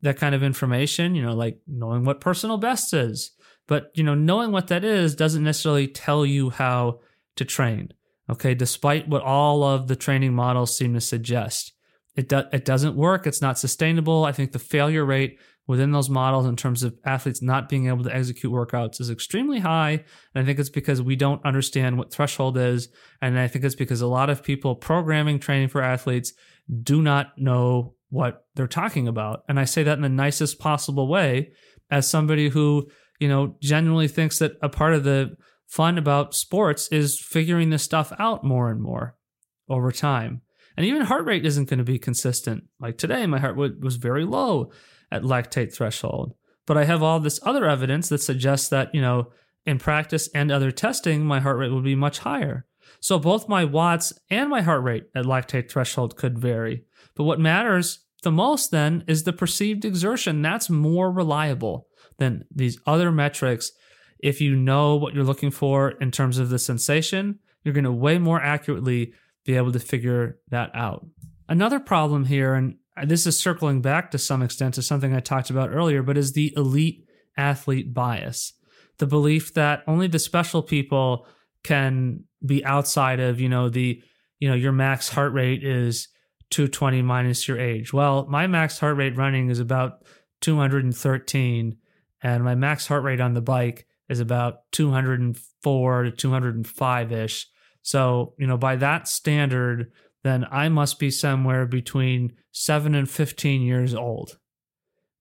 S1: that kind of information, you know, like knowing what personal best is. But, you know, knowing what that is doesn't necessarily tell you how to train. Okay. Despite what all of the training models seem to suggest, it, do- it doesn't work. It's not sustainable. I think the failure rate within those models in terms of athletes not being able to execute workouts is extremely high. And I think it's because we don't understand what threshold is. And I think it's because a lot of people programming training for athletes do not know what they're talking about. And I say that in the nicest possible way as somebody who, you know, genuinely thinks that a part of the fun about sports is figuring this stuff out more and more over time. And even heart rate isn't going to be consistent. Like today, my heart rate was very low at lactate threshold. But I have all this other evidence that suggests that, you know, in practice and other testing, my heart rate would be much higher. So both my watts and my heart rate at lactate threshold could vary. But what matters the most then is the perceived exertion. That's more reliable than these other metrics. If you know what you're looking for in terms of the sensation, you're going to way more accurately be able to figure that out. Another problem here, and this is circling back to some extent to something I talked about earlier, but is the elite athlete bias. The belief that only the special people can be outside of, you know, the, you know, your max heart rate is 220 minus your age. Well, my max heart rate running is about 213, and my max heart rate on the bike is about 204 to 205 ish. So, you know, by that standard, then I must be somewhere between seven and 15 years old,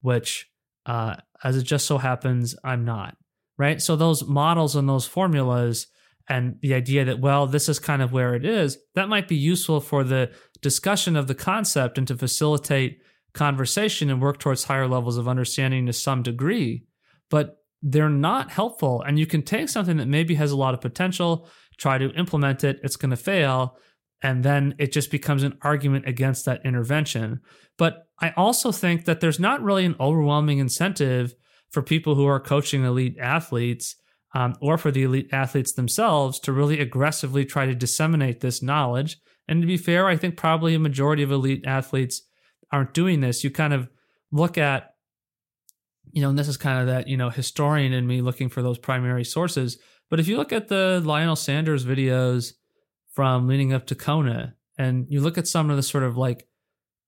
S1: which, uh, as it just so happens, I'm not. Right. So those models and those formulas and the idea that, well, this is kind of where it is, that might be useful for the discussion of the concept and to facilitate conversation and work towards higher levels of understanding to some degree. But they're not helpful. And you can take something that maybe has a lot of potential, try to implement it, it's going to fail. And then it just becomes an argument against that intervention. But I also think that there's not really an overwhelming incentive for people who are coaching elite athletes um, or for the elite athletes themselves to really aggressively try to disseminate this knowledge. And to be fair, I think probably a majority of elite athletes aren't doing this. You kind of look at, you know, and this is kind of that, you know, historian in me looking for those primary sources. But if you look at the Lionel Sanders videos from leading up to Kona, and you look at some of the sort of like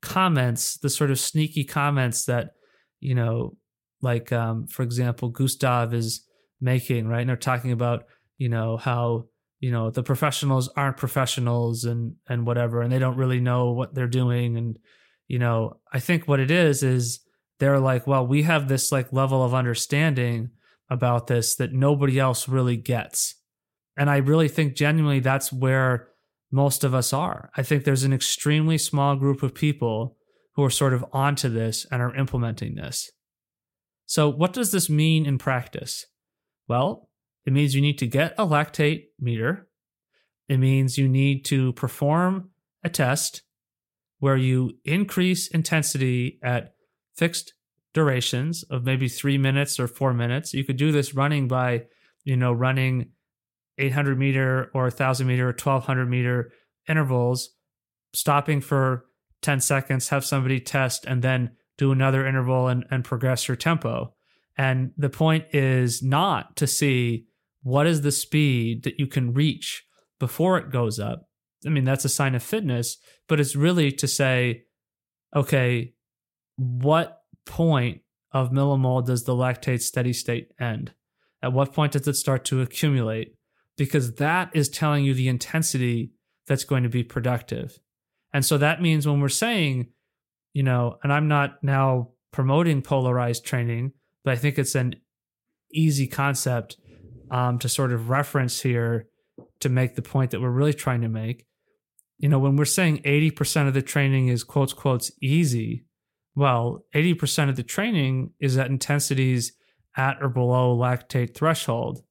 S1: comments, the sort of sneaky comments that, you know, like um, for example, Gustav is making, right? And they're talking about, you know, how, you know, the professionals aren't professionals and and whatever, and they don't really know what they're doing. And, you know, I think what it is is they're like, well, we have this like level of understanding about this that nobody else really gets. And I really think genuinely that's where most of us are. I think there's an extremely small group of people who are sort of onto this and are implementing this. So, what does this mean in practice? Well, it means you need to get a lactate meter. It means you need to perform a test where you increase intensity at fixed durations of maybe three minutes or four minutes. You could do this running by, you know, running 800 meter or 1000 meter or 1200 meter intervals, stopping for 10 seconds, have somebody test, and then do another interval and, and progress your tempo. And the point is not to see what is the speed that you can reach before it goes up. I mean, that's a sign of fitness, but it's really to say, okay, what point of millimole does the lactate steady state end? At what point does it start to accumulate? Because that is telling you the intensity that's going to be productive. And so that means when we're saying, you know, and I'm not now promoting polarized training, but I think it's an easy concept um, to sort of reference here to make the point that we're really trying to make. You know, when we're saying 80% of the training is quotes, quotes, easy, well, 80% of the training is at intensities at or below lactate threshold.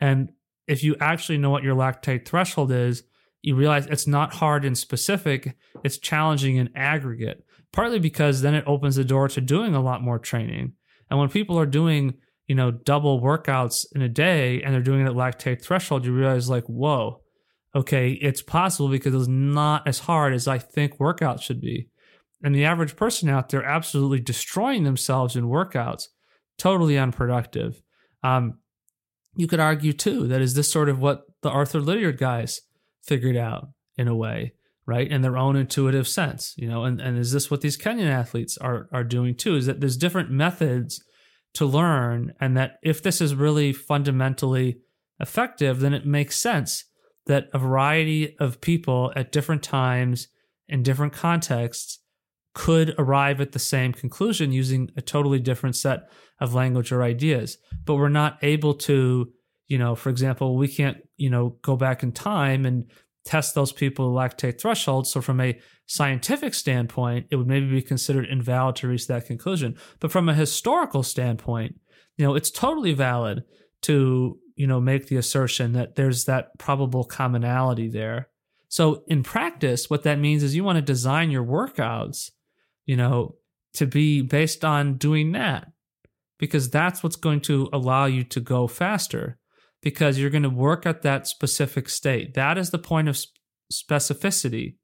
S1: And if you actually know what your lactate threshold is, you realize it's not hard and specific, it's challenging in aggregate, partly because then it opens the door to doing a lot more training. And when people are doing, you know, double workouts in a day and they're doing it at lactate threshold, you realize like, whoa, okay, it's possible because it's not as hard as I think workouts should be. And the average person out there absolutely destroying themselves in workouts, totally unproductive. Um, you could argue too that is this sort of what the Arthur Lydiard guys figured out in a way, right? In their own intuitive sense, you know, and, and is this what these Kenyan athletes are are doing too? Is that there's different methods to learn, and that if this is really fundamentally effective, then it makes sense that a variety of people at different times in different contexts could arrive at the same conclusion using a totally different set of language or ideas. But we're not able to, you know, for example, we can't, you know, go back in time and test those people lactate thresholds. So from a scientific standpoint, it would maybe be considered invalid to reach that conclusion. But from a historical standpoint, you know, it's totally valid to, you know, make the assertion that there's that probable commonality there. So in practice, what that means is you want to design your workouts, you know, to be based on doing that because that's what's going to allow you to go faster because you're going to work at that specific state. That is the point of specificity,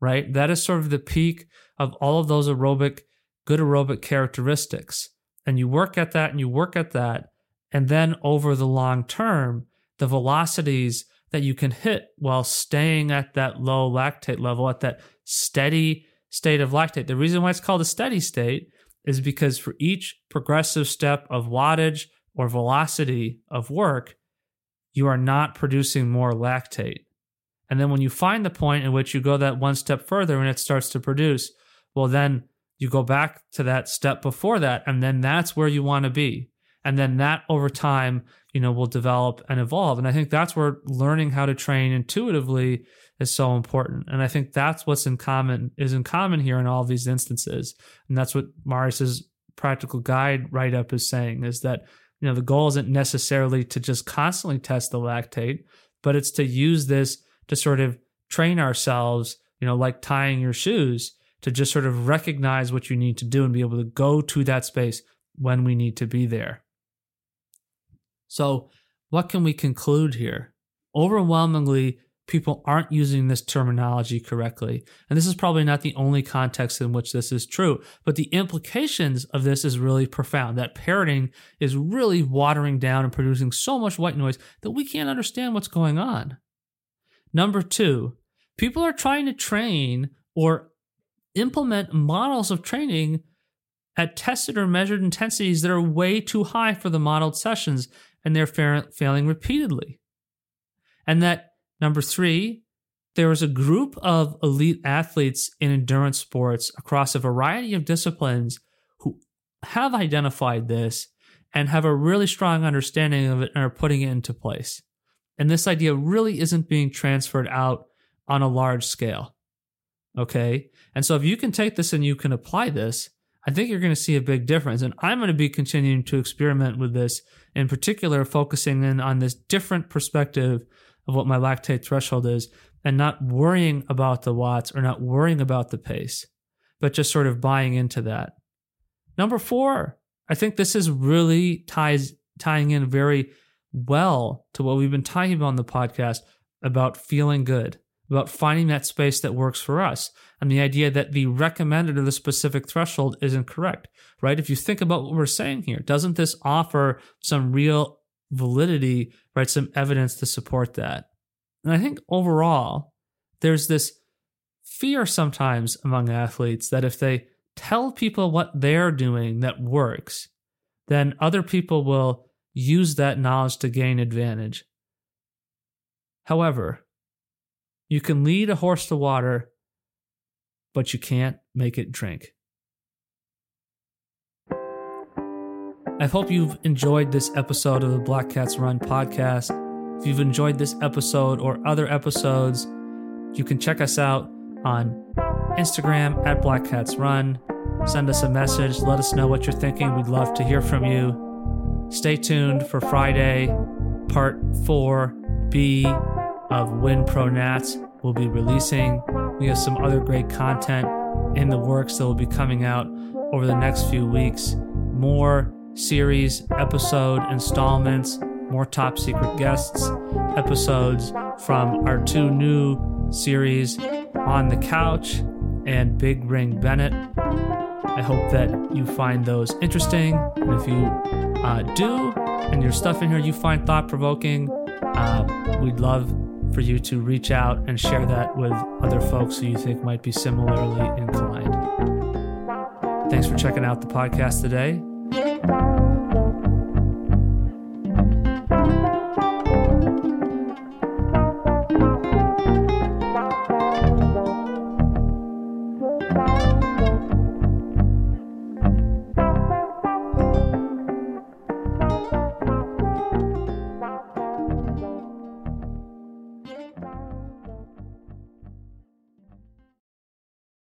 S1: right? That is sort of the peak of all of those aerobic, good aerobic characteristics. And you work at that and you work at that. And then over the long term, the velocities that you can hit while staying at that low lactate level, at that steady state of lactate. The reason why it's called a steady state is because for each progressive step of wattage or velocity of work, you are not producing more lactate. And then when you find the point in which you go that one step further and it starts to produce, well, then you go back to that step before that. And then that's where you want to be. And then that over time, you know, will develop and evolve. And I think that's where learning how to train intuitively is so important. And I think that's what's in common is in common here in all these instances. And that's what Marius's practical guide write up is saying is that, you know, the goal isn't necessarily to just constantly test the lactate, but it's to use this to sort of train ourselves, you know, like tying your shoes to just sort of recognize what you need to do and be able to go to that space when we need to be there. So, what can we conclude here? Overwhelmingly, people aren't using this terminology correctly. And this is probably not the only context in which this is true, but the implications of this is really profound. That parroting is really watering down and producing so much white noise that we can't understand what's going on. Number two, people are trying to train or implement models of training at tested or measured intensities that are way too high for the modeled sessions, and they're fa- failing repeatedly. And that Number three, there is a group of elite athletes in endurance sports across a variety of disciplines who have identified this and have a really strong understanding of it and are putting it into place. And this idea really isn't being transferred out on a large scale. Okay. And so if you can take this and you can apply this, I think you're going to see a big difference. And I'm going to be continuing to experiment with this, in particular, focusing in on this different perspective of what my lactate threshold is and not worrying about the watts or not worrying about the pace, but just sort of buying into that. Number four, I think this is really ties tying in very well to what we've been talking about on the podcast about feeling good, about finding that space that works for us, and the idea that the recommended or the specific threshold isn't correct, right? If you think about what we're saying here, doesn't this offer some real validity, right? Some evidence to support that. And I think overall, there's this fear sometimes among athletes that if they tell people what they're doing that works, then other people will use that knowledge to gain advantage. However, you can lead a horse to water, but you can't make it drink. I hope you've enjoyed this episode of the Black Cats Run podcast. If you've enjoyed this episode or other episodes, you can check us out on Instagram at Black Cats Run. Send us a message. Let us know what you're thinking. We'd love to hear from you. Stay tuned for Friday, part 4B of Win Pro Nats. We'll be releasing. We have some other great content in the works that will be coming out over the next few weeks. More series, episode, installments, more top secret guests, episodes from our two new series, On the Couch and Big Ring Bennett. I hope that you find those interesting. And if you uh, do, and your stuff in here you find thought provoking, uh, we'd love for you to reach out and share that with other folks who you think might be similarly inclined. Thanks for checking out the podcast today. Thank you.